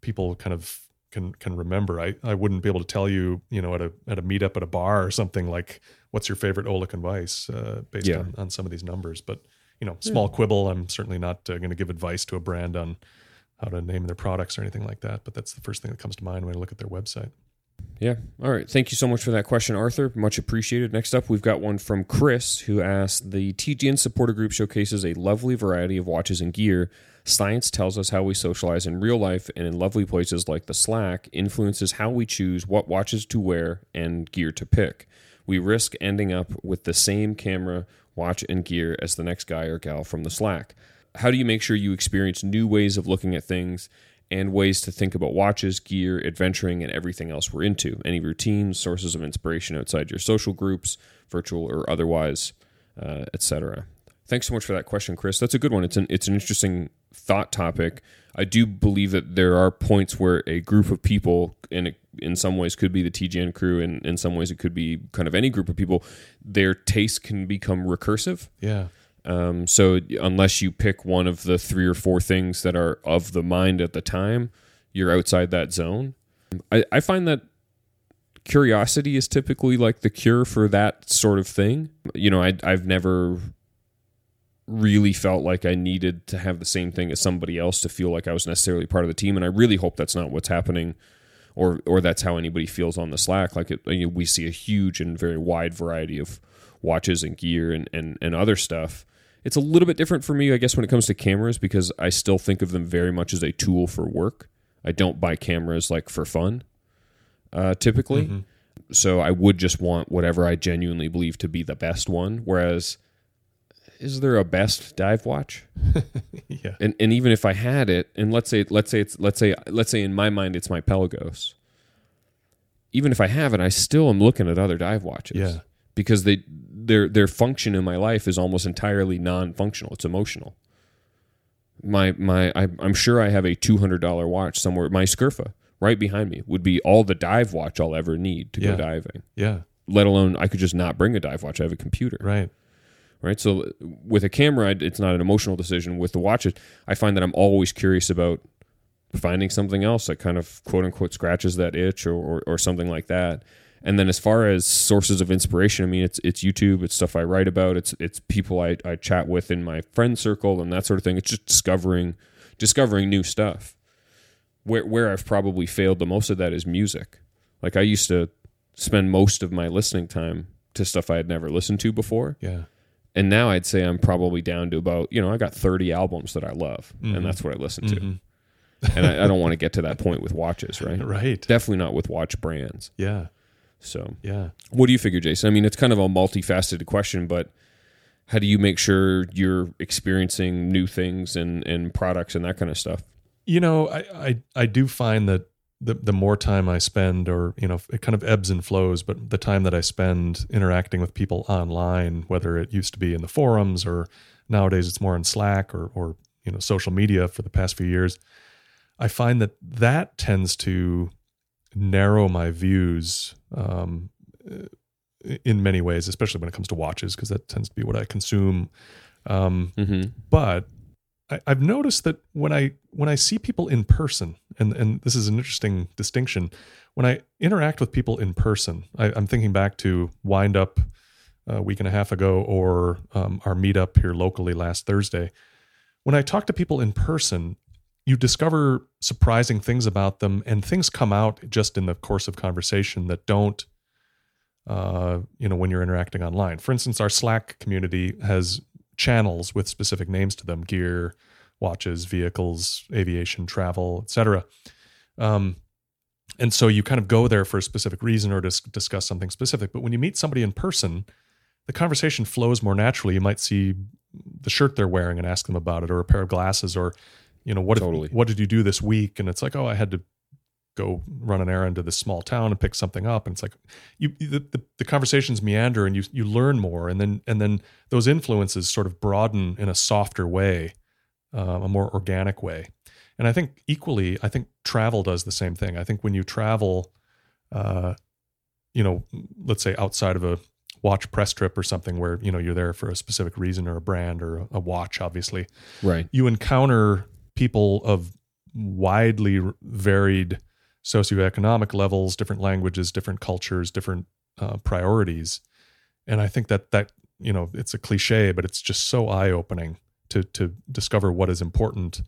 people kind of can can remember. I, I wouldn't be able to tell you, you know, at a at a meetup at a bar or something like what's your favorite Ollech and Wajs uh, based yeah. on, on some of these numbers. But you know, small yeah. quibble. I'm certainly not uh, going to give advice to a brand on how to name their products or anything like that. But that's the first thing that comes to mind when I look at their website. Yeah. All right. Thank you so much for that question, Arthur. Much appreciated. Next up, we've got one from Chris who asked The TGN supporter group showcases a lovely variety of watches and gear. Science tells us how we socialize in real life and in lovely places like the Slack influences how we choose what watches to wear and gear to pick we risk ending up with the same camera, watch, and gear as the next guy or gal from the Slack. How do you make sure you experience new ways of looking at things and ways to think about watches, gear, adventuring, and everything else we're into? Any routines, sources of inspiration outside your social groups, virtual or otherwise, uh, etc. Thanks so much for that question, Chris. That's a good one. It's an it's an interesting thought topic. I do believe that there are points where a group of people, and in some ways could be the TGN crew, and in some ways it could be kind of any group of people, their taste can become recursive. Yeah. Um, so unless you pick one of the three or four things that are of the mind at the time, you're outside that zone. I, I find that curiosity is typically like the cure for that sort of thing. You know, I, I've never really felt like I needed to have the same thing as somebody else to feel like I was necessarily part of the team. And I really hope that's not what's happening or or that's how anybody feels on the Slack. Like it, you know, we see a huge and very wide variety of watches and gear and, and, and other stuff. It's a little bit different for me, I guess, when it comes to cameras because I still think of them very much as a tool for work. I don't buy cameras like for fun, uh, typically. Mm-hmm. So I would just want whatever I genuinely believe to be the best one. Whereas is there a best dive watch? yeah. And and even if I had it, and let's say let's say it's let's say let's say in my mind it's my Pelagos. Even if I have it, I still am looking at other dive watches. Yeah. Because they their their function in my life is almost entirely non-functional. It's emotional. My my I, am sure I have a two hundred dollar watch somewhere. My Scurfa right behind me would be all the dive watch I'll ever need to yeah. go diving. Yeah. Let alone I could just not bring a dive watch. I have a computer. Right right? So with a camera, it's not an emotional decision. With the watches, I find that I'm always curious about finding something else that kind of quote unquote scratches that itch or, or, or something like that. And then as far as sources of inspiration, I mean, it's it's YouTube, it's stuff I write about, it's it's people I, I chat with in my friend circle and that sort of thing. It's just discovering discovering new stuff. Where where I've probably failed the most of that is music. Like I used to spend most of my listening time to stuff I had never listened to before. Yeah and now I'd say I'm probably down to about you know I got 30 albums that I love, mm-hmm. and that's what I listen to. Mm-hmm. and I, I don't want to get to that point with watches, right? Right. Definitely not with watch brands. Yeah. So yeah. What do you figure, Jason? I mean, it's kind of a multifaceted question, but how do you make sure you're experiencing new things and and products and that kind of stuff? You know, I I, I do find that the the more time I spend, or you know, it kind of ebbs and flows. But the time that I spend interacting with people online, whether it used to be in the forums or nowadays it's more on Slack or or you know social media for the past few years, I find that that tends to narrow my views um, in many ways, especially when it comes to watches, because that tends to be what I consume. Um, mm-hmm. But I, have noticed that when I when I see people in person, and and this is an interesting distinction, when I interact with people in person, I, am thinking back to Wind Up a week and a half ago, or um, our meetup here locally last Thursday. When I talk to people in person, you discover surprising things about them, and things come out just in the course of conversation that don't, uh, you know, when you're interacting online. For instance, our Slack community has channels with specific names to them gear watches vehicles aviation travel etc um, and so you kind of go there for a specific reason or to discuss something specific. But when you meet somebody in person, the conversation flows more naturally. You might see the shirt they're wearing and ask them about it, or a pair of glasses, or you know what Totally. if, what did you do this week? And it's like, oh, I had to go run an errand to this small town and pick something up. And it's like you the, the, the conversations meander and you you learn more, and then and then those influences sort of broaden in a softer way, uh, a more organic way. And I think equally, I think travel does the same thing. I think when you travel, uh, you know, let's say outside of a watch press trip or something where you know you're there for a specific reason or a brand or a watch, obviously, Right. you encounter people of widely varied socioeconomic levels, different languages, different cultures, different uh, priorities, and I think that that you know it's a cliche, but it's just so eye opening to to discover what is important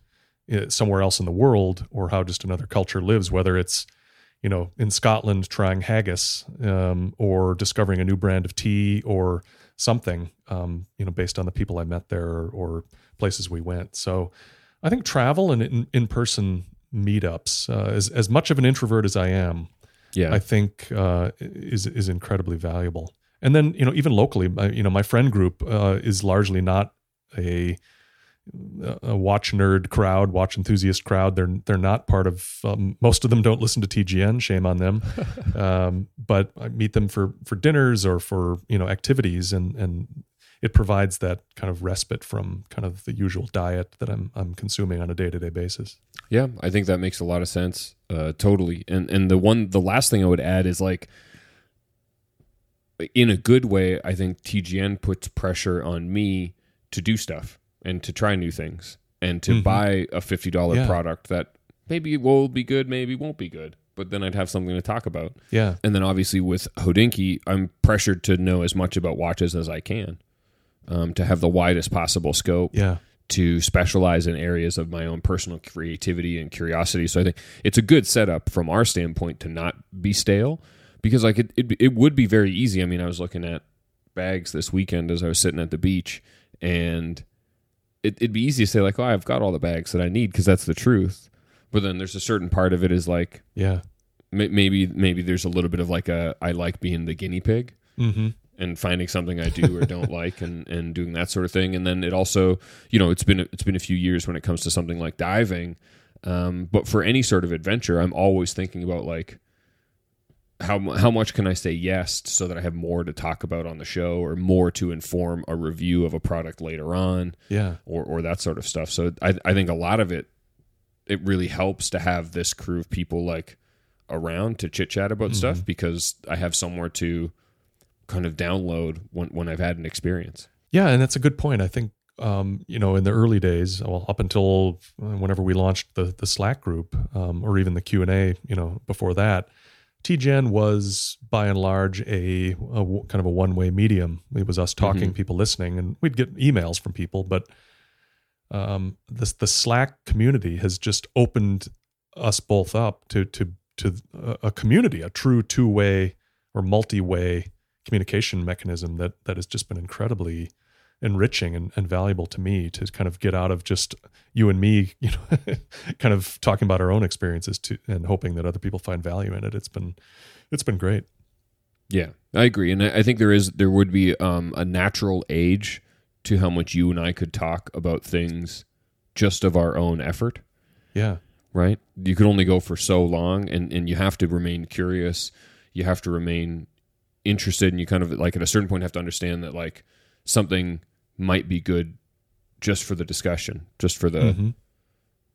uh, somewhere else in the world or how just another culture lives, whether it's you know in Scotland trying haggis um, or discovering a new brand of tea or something um, you know based on the people I met there or, or places we went. So I think travel and in, in person meetups, uh, as as much of an introvert as I am, Yeah. I think uh, is is incredibly valuable. And then you know even locally, my, you know my friend group uh, is largely not a a watch nerd crowd, watch enthusiast crowd. They're they're not part of. Um, most of them don't listen to TGN. Shame on them. um, but I meet them for for dinners or for you know activities, and and it provides that kind of respite from kind of the usual diet that I'm I'm consuming on a day to day basis. Yeah, I think that makes a lot of sense. Uh, totally. And and the one the last thing I would add is like in a good way, I think TGN puts pressure on me to do stuff and to try new things and to Mhm. buy a fifty dollar Yeah. product that maybe will be good, maybe won't be good. But then I'd have something to talk about. Yeah, And then obviously with Hodinkee, I'm pressured to know as much about watches as I can. Um, to have the widest possible scope yeah, to specialize in areas of my own personal creativity and curiosity. So I think it's a good setup from our standpoint to not be stale because like it, it, it would be very easy. I mean, I was looking at bags this weekend as I was sitting at the beach and it, it'd be easy to say like, oh, I've got all the bags that I need because that's the truth. But then there's a certain part of it is like, yeah. may- maybe, maybe there's a little bit of like a, I like being the guinea pig Mm-hmm. And finding something I do or don't like and, and doing that sort of thing. And then it also, you know, it's been it's been a few years when it comes to something like diving. Um, but for any sort of adventure, I'm always thinking about like how how much can I say yes so that I have more to talk about on the show or more to inform a review of a product later on Yeah, or or that sort of stuff. So I I think a lot of it it really helps to have this crew of people like around to chit chat about stuff because I have somewhere to kind of download when when I've had an experience. Yeah, and that's a good point. I think um, you know in the early days, well, up until uh, whenever we launched the the Slack group, um, or even the Q and A, you know, before that, TGN was by and large a kind of a one way medium. It was us talking, people listening, and we'd get emails from people. But um, this the Slack community has just opened us both up to to to a, a community, a true two way or multi way communication mechanism that that has just been incredibly enriching and, and valuable to me to kind of get out of just you and me, you know, kind of talking about our own experiences to and hoping that other people find value in it. It's been it's been great. Yeah, I agree, and I think there is there would be um, a natural age to how much you and I could talk about things just of our own effort. Yeah. right? You could only go for so long, and and you have to remain curious. You have to remain interested, and you kind of like at a certain point have to understand that like something might be good just for the discussion, just for the Mhm.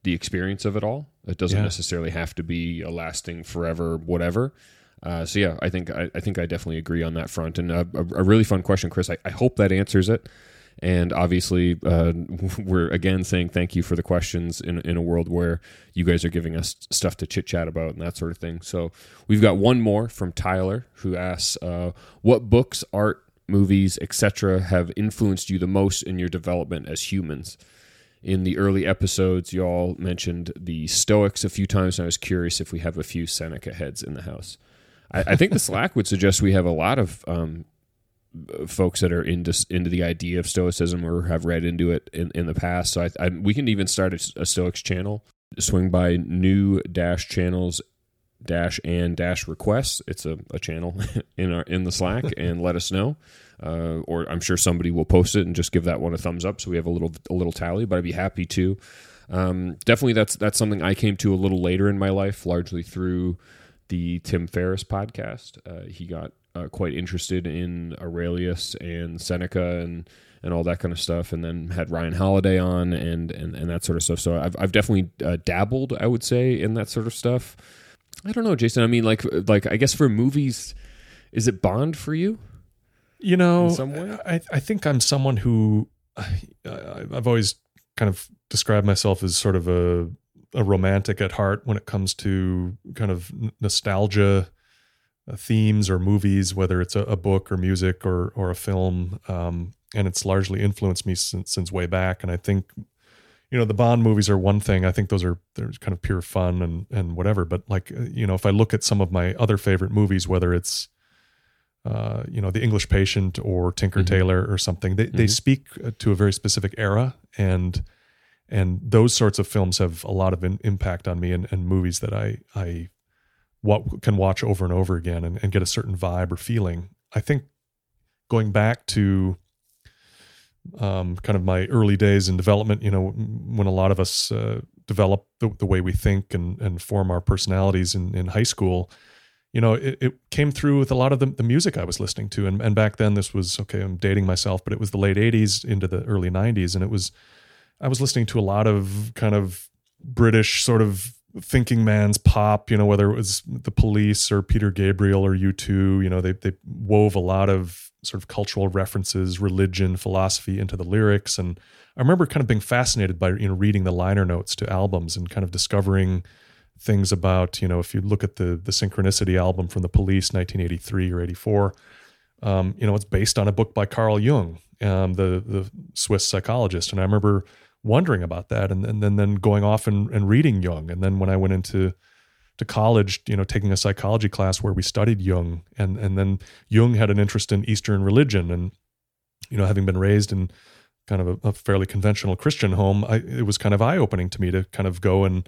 the experience of it all. It doesn't Yeah. necessarily have to be a lasting forever whatever. Uh, so yeah, I think I, I think I definitely agree on that front. And uh, a, a really fun question, Chris. I, I hope that answers it. And obviously, uh, we're again saying thank you for the questions in in a world where you guys are giving us stuff to chit chat about and that sort of thing. So we've got one more from Tyler who asks, uh, "What books, art, movies, etc., have influenced you the most in your development as humans?" in the early episodes, y'all mentioned the Stoics a few times, and I was curious if we have a few Seneca heads in the house. I, I think the Slack would suggest we have a lot of um, folks that are into into the idea of Stoicism or have read into it in, in the past. So I, I, we can even start a, a Stoics channel. Swing by new dash channels dash and dash requests. It's a, a channel in our in the Slack, and let us know. Uh, or I'm sure somebody will post it and just give that one a thumbs up, so we have a little a little tally. But I'd be happy to. Um, definitely, that's that's something I came to a little later in my life, largely through the Tim Ferriss podcast. Uh, he got uh, quite interested in Aurelius and Seneca and and all that kind of stuff, and then had Ryan Holiday on and and, and that sort of stuff. So I've I've definitely uh, dabbled, I would say, in that sort of stuff. I don't know, Jason. I mean, like like I guess for movies, is it Bond for you? You know, In some way? I I think I'm someone who I, I've always kind of described myself as sort of a a romantic at heart when it comes to kind of nostalgia themes or movies, whether it's a, a book or music or or a film. Um, and it's largely influenced me since since way back. And I think, you know, the Bond movies are one thing. I think those are they're kind of pure fun and and whatever. But like, uh, you know, if I look at some of my other favorite movies, whether it's uh, you know, The English Patient or Tinker Mhm. Tailor or something, they they Mhm. speak uh, to a very specific era and and those sorts of films have a lot of in, impact on me and, and movies that I I what can watch over and over again and, and get a certain vibe or feeling. I think going back to um, kind of my early days in development, you know, when a lot of us uh, develop the, the way we think and, and form our personalities in, in high school, you know, it, it came through with a lot of the, the music I was listening to. And, and back then, this was okay, I'm dating myself, but it was the late 80s into the early 90s. And it was, I was listening to a lot of kind of British sort of thinking man's pop, you know, whether it was the police or Peter Gabriel or U2, you know, they, they wove a lot of sort of cultural references, religion, philosophy into the lyrics. And I remember kind of being fascinated by, you know, reading the liner notes to albums and kind of discovering things about, you know, if you look at the, the Synchronicity album from the police, 1983 or 84, um, you know, it's based on a book by Carl Jung, um, the, the Swiss psychologist. And I remember wondering about that and, and then then going off and, and reading Jung. And then when I went into to college, you know, taking a psychology class where we studied Jung and and then Jung had an interest in Eastern religion and you know, having been raised in kind of a, a fairly conventional Christian home, I, it was kind of eye opening to me to kind of go and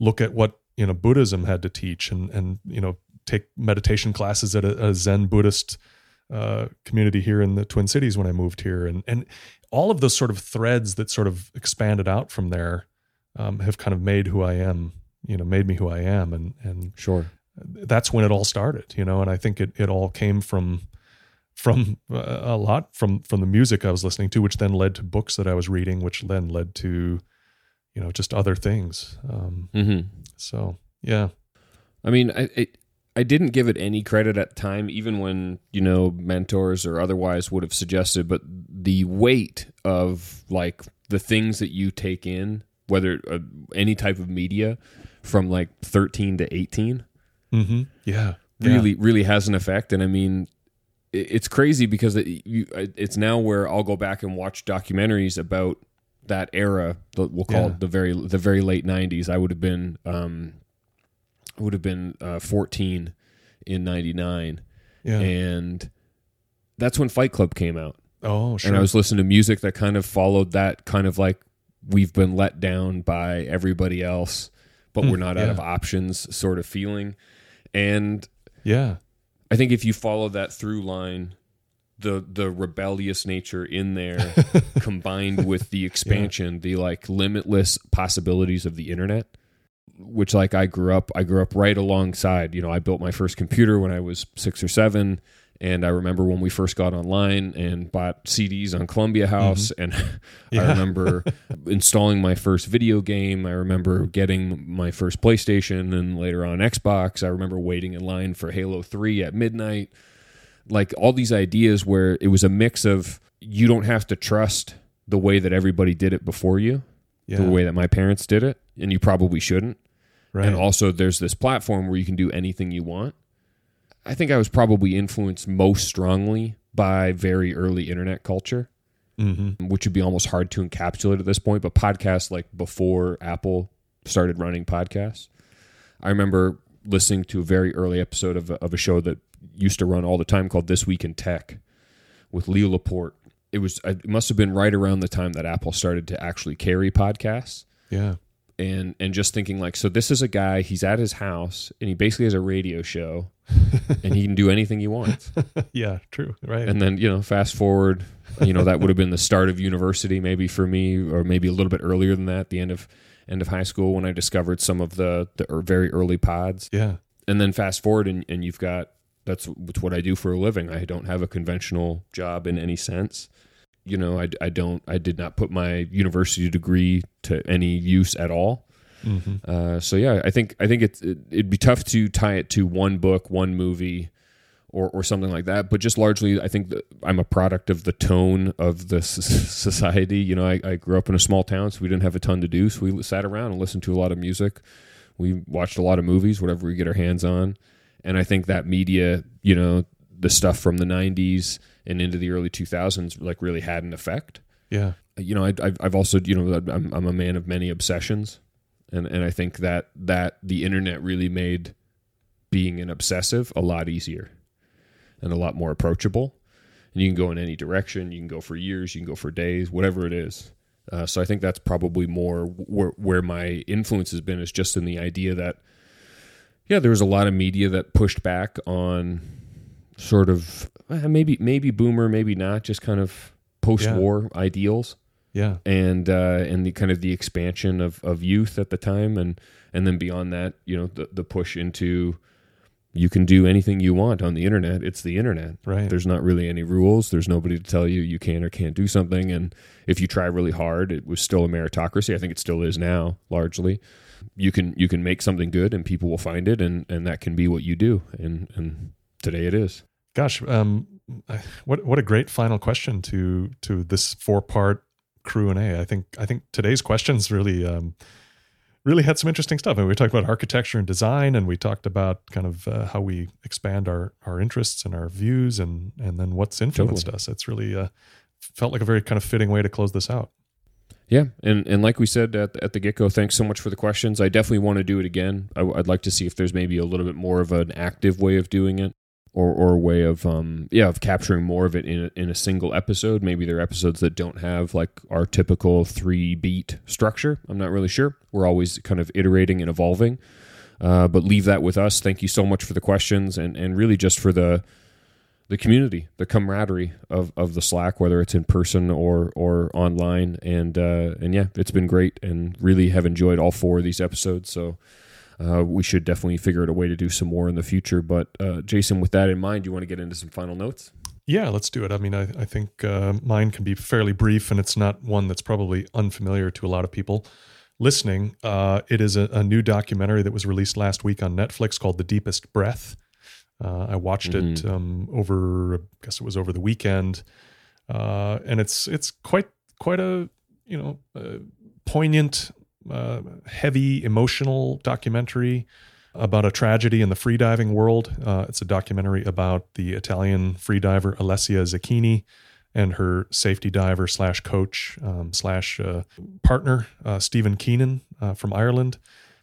look at what you know Buddhism had to teach and and you know take meditation classes at a, a Zen Buddhist uh, community here in the Twin Cities when I moved here, and and all of those sort of threads that sort of expanded out from there um, have kind of made who I am, you know, made me who I am, and and Sure. that's when it all started, you know, and I think it it all came from from uh, a lot from from the music I was listening to, which then led to books that I was reading, which then led to you know just other things. Um, Mm-hmm. so yeah, I mean, I it, I didn't give it any credit at the time, even when you know mentors or otherwise would have suggested. But the weight of like the things that you take in, whether uh, any type of media, from like thirteen to eighteen, mm-hmm. yeah, really really has an effect. And I mean, it, it's crazy because it, you, it's now where I'll go back and watch documentaries about that era. We'll call Yeah. it the very the very late '90s. I would have been um, would have been uh, 14 in '99, yeah. and that's when Fight Club came out. oh, sure. And I was listening to music that kind of followed that kind of like we've been let down by everybody else, but Hmm, we're not out of options sort of feeling. And yeah, I think if you follow that through line, the the rebellious nature in there combined with the expansion, the like limitless possibilities of the internet, which like I grew up I grew up right alongside. You know, I built my first computer when I was 6 or 7 and I remember when we first got online and bought CDs on Columbia mm-hmm. House and I remember installing my first video game. I remember getting my first PlayStation and later on Xbox. I remember waiting in line for Halo 3 at midnight. Like all these ideas where it was a mix of you don't have to trust the way that everybody did it before you, yeah, the way that my parents did it, and you probably shouldn't. Right. And also there's this platform where you can do anything you want. I think I was probably influenced most strongly by very early internet culture mm-hmm. which would be almost hard to encapsulate at this point, but podcasts like before Apple started running podcasts. I remember listening to a very early episode of a, of a show that used to run all the time called This Week in Tech with Leo Laporte. It was it must have been right around the time that Apple started to actually carry podcasts. Yeah, and and just thinking like, so this is a guy. He's at his house, and he basically has a radio show, and he can do anything he wants. yeah, true. Right. And then you know, fast forward, you know, that would have been the start of university, maybe for me, or maybe a little bit earlier than that, the end of end of high school when I discovered some of the the er, very early pods. yeah. And then fast forward, and, and you've got that's what I do for a living. I don't have a conventional job in any sense. You know, I, I don't I did not put my university degree to any use at all. hmm Uh, so yeah, I think I think it's it, it'd be tough to tie it to one book, one movie, or or something like that. But just largely, I think that I'm a product of the tone of the society. You know, I, I grew up in a small town, so we didn't have a ton to do, so we sat around and listened to a lot of music. We watched a lot of movies, whatever we get our hands on, and I think that media, you know, the stuff from the '90s and into the early 2000s, like really had an effect Yeah. you know, I, I've, I've also, you know, I'm, I'm a man of many obsessions, and and I think that that the internet really made being an obsessive a lot easier and a lot more approachable. And you can go in any direction. You can go for years. You can go for days. Whatever it is. Uh, so I think that's probably more where, where my influence has been is just in the idea that, yeah, there was a lot of media that pushed back on sort of eh, maybe maybe boomer, maybe not, just kind of post-war ideals Yeah. and uh, and the kind of the expansion of, of youth at the time, and and then beyond that, you know, the the push into you can do anything you want on the internet. It's the internet. Right. There's not really any rules. There's nobody to tell you you can or can't do something. And if you try really hard, it was still a meritocracy. I think it still is now, largely. You can you can make something good, and people will find it, and and that can be what you do. And and today it is. Gosh, um, what what a great final question to to this four part crew and A. I think I think today's questions really um, really had some interesting stuff. And we talked about architecture and design, and we talked about kind of uh, how we expand our our interests and our views, and and then what's influenced Totally. us. It's really uh, felt like a very kind of fitting way to close this out. Yeah, and and like we said at at the get go, thanks so much for the questions. I definitely want to do it again. I, would like to see if there's maybe a little bit more of an active way of doing it, or or a way of um yeah of capturing more of it in a, in a single episode. Maybe there are episodes that don't have like our typical three beat structure. I'm not really sure. We're always kind of iterating and evolving. Uh, but leave that with us. Thank you so much for the questions and and really just for the the community, the camaraderie of, of the Slack, whether it's in person or or online, and uh, and yeah, it's been great, and really have enjoyed all four of these episodes. So uh, we should definitely figure out a way to do some more in the future. But uh, Jason, with that in mind, do you want to get into some final notes? Yeah, let's do it. I mean, I, I think uh, mine can be fairly brief, and it's not one that's probably unfamiliar to a lot of people listening. Uh, it is a, a new documentary that was released last week on Netflix called The Deepest Breath. Uh, I watched it um, over, I guess it was over the weekend, uh, and it's it's quite quite a you know uh, poignant, uh, heavy, emotional documentary about a tragedy in the freediving world. Uh, it's a documentary about the Italian freediver Alessia Zecchini and her safety diver slash coach um, slash uh, partner uh, Stephen Keenan uh, from Ireland.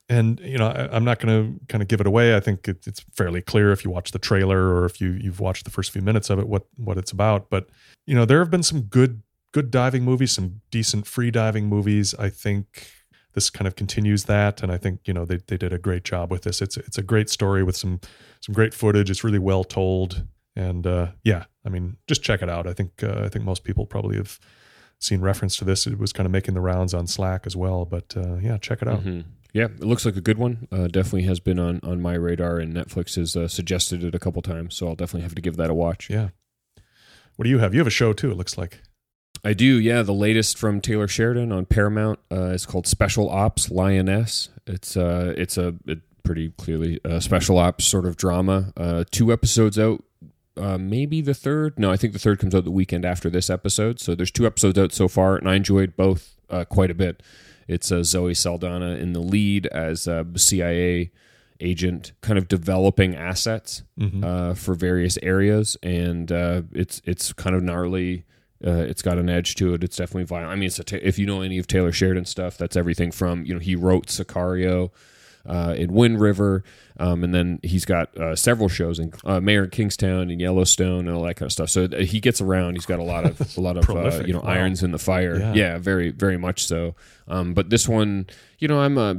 And you know, I, I'm not going to kind of give it away. I think it, it's fairly clear if you watch the trailer or if you you've watched the first few minutes of it what what it's about. But you know, there have been some good good diving movies, some decent free diving movies. I think this kind of continues that, and I think you know they they did a great job with this. It's it's a great story with some some great footage. It's really well told, and uh, yeah, I mean, just check it out. I think uh, I think most people probably have seen reference to this. It was kind of making the rounds on Slack as well, but uh, yeah, check it out. Mhm. Yeah, it looks like a good one. Uh, definitely has been on on my radar, and Netflix has uh, suggested it a couple times, so I'll definitely have to give that a watch. Yeah. What do you have? You have a show too. It looks like. I do, yeah. The latest from Taylor Sheridan on Paramount uh, is called Special Ops Lioness. It's uh, it's a it pretty clearly a special ops sort of drama. Uh, two episodes out, uh, maybe the third. No, I think the third comes out the weekend after this episode. So there's two episodes out so far, and I enjoyed both uh, quite a bit. It's uh, Zoe Saldana in the lead as a CIA agent, kind of developing assets Mhm. uh, for various areas, and uh, it's it's kind of gnarly. Uh, it's got an edge to it. It's definitely violent. I mean, it's a ta- if you know any of Taylor Sheridan stuff, that's everything from you know he wrote Sicario, uh, in Wind River, um, and then he's got uh, several shows in uh, Mayor of Kingstown and Yellowstone and all that kind of stuff. So uh, he gets around. He's got a lot of a lot of uh, you know Wow. irons in the fire. Yeah. Yeah. very very much so. Um, but this one, you know, I'm a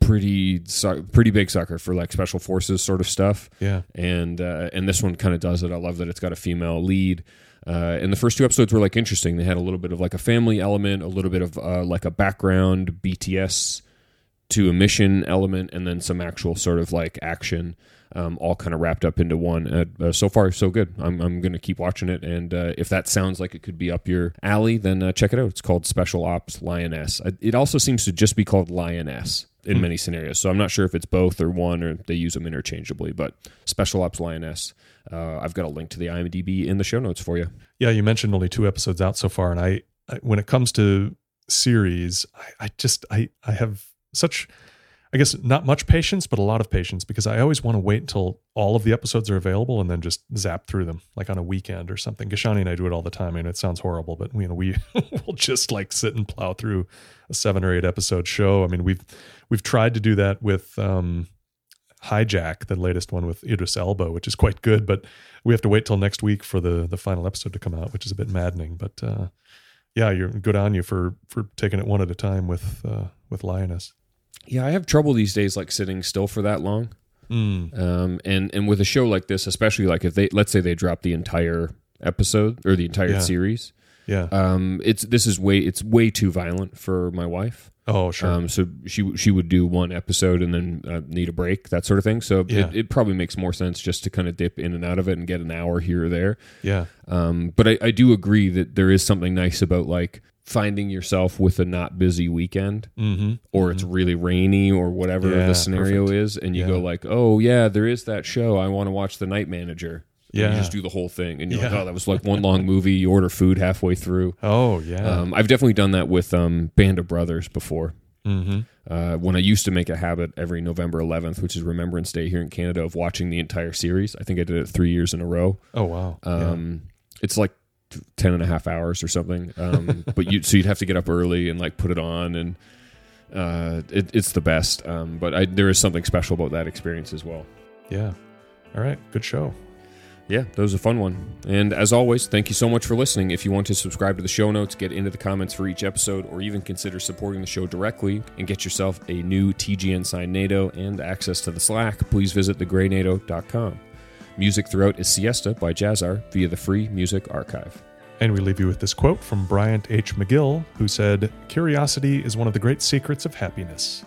pretty pretty big sucker for like special forces sort of stuff Yeah. and uh, and this one kind of does it. I love that it's got a female lead. Uh, and the first two episodes were like interesting. They had a little bit of like a family element, a little bit of uh, like a background BTS to a mission element, and then some actual sort of like action, um, all kind of wrapped up into one. Uh, uh, so far, so good. I'm I'm gonna keep watching it, and uh, if that sounds like it could be up your alley, then uh, check it out. It's called Special Ops Lioness. It also seems to just be called Lioness in many scenarios. So I'm not sure if it's both or one, or they use them interchangeably. But Special Ops Lioness. Uh, I've got a link to the IMDb in the show notes for you. Yeah, you mentioned only two episodes out so far, and I, I when it comes to series, I, I just I I have such, I guess not much patience, but a lot of patience because I always want to wait until all of the episodes are available and then just zap through them like on a weekend or something. Gashani and I do it all the time, and it sounds horrible, but you know we will just like sit and plow through a seven or eight episode show. I mean we've we've tried to do that with. um Hijack, the latest one with Idris Elba, which is quite good, but we have to wait till next week for the the final episode to come out, which is a bit maddening. But uh, yeah, you're good on you for for taking it one at a time with uh, with Lioness. Yeah, I have trouble these days, like sitting still for that long. Mm. Um, and and with a show like this, especially like if they let's say they drop the entire episode or the entire Yeah. series, Yeah. um, it's this is way it's way too violent for my wife. Oh, sure. Um, so she she would do one episode and then uh, need a break, that sort of thing. So Yeah. it, it probably makes more sense just to kind of dip in and out of it and get an hour here or there. yeah. Um, but I, I do agree that there is something nice about like finding yourself with a not busy weekend Mm-hmm. or it's really rainy or whatever Yeah, the scenario perfect. is and you Yeah. go like oh yeah there is that show i want to watch the night manager Yeah. you just do the whole thing and you're like oh that was like one long movie you order food halfway through Oh, yeah. um, i've definitely done that with um, band of brothers before mm-hmm. uh, when i used to make a habit every november 11th which is remembrance day here in canada of watching the entire series i think i did it three years in a row Oh, wow. Yeah. um, it's like t- 10 and a half hours or something um, but you so you'd have to get up early and like put it on and uh, it, it's the best um, but I, there is something special about that experience as well Yeah. All right. Good show. Yeah that was a fun one and as always thank you so much for listening if you want to subscribe to the show notes get into the comments for each episode or even consider supporting the show directly and get yourself a new tgn signed nato and access to the slack please visit thegreynato.com music throughout is siesta by Jahzzar via the free music archive And we leave you with this quote from Bryant H. McGill, who said, Curiosity is one of the great secrets of happiness.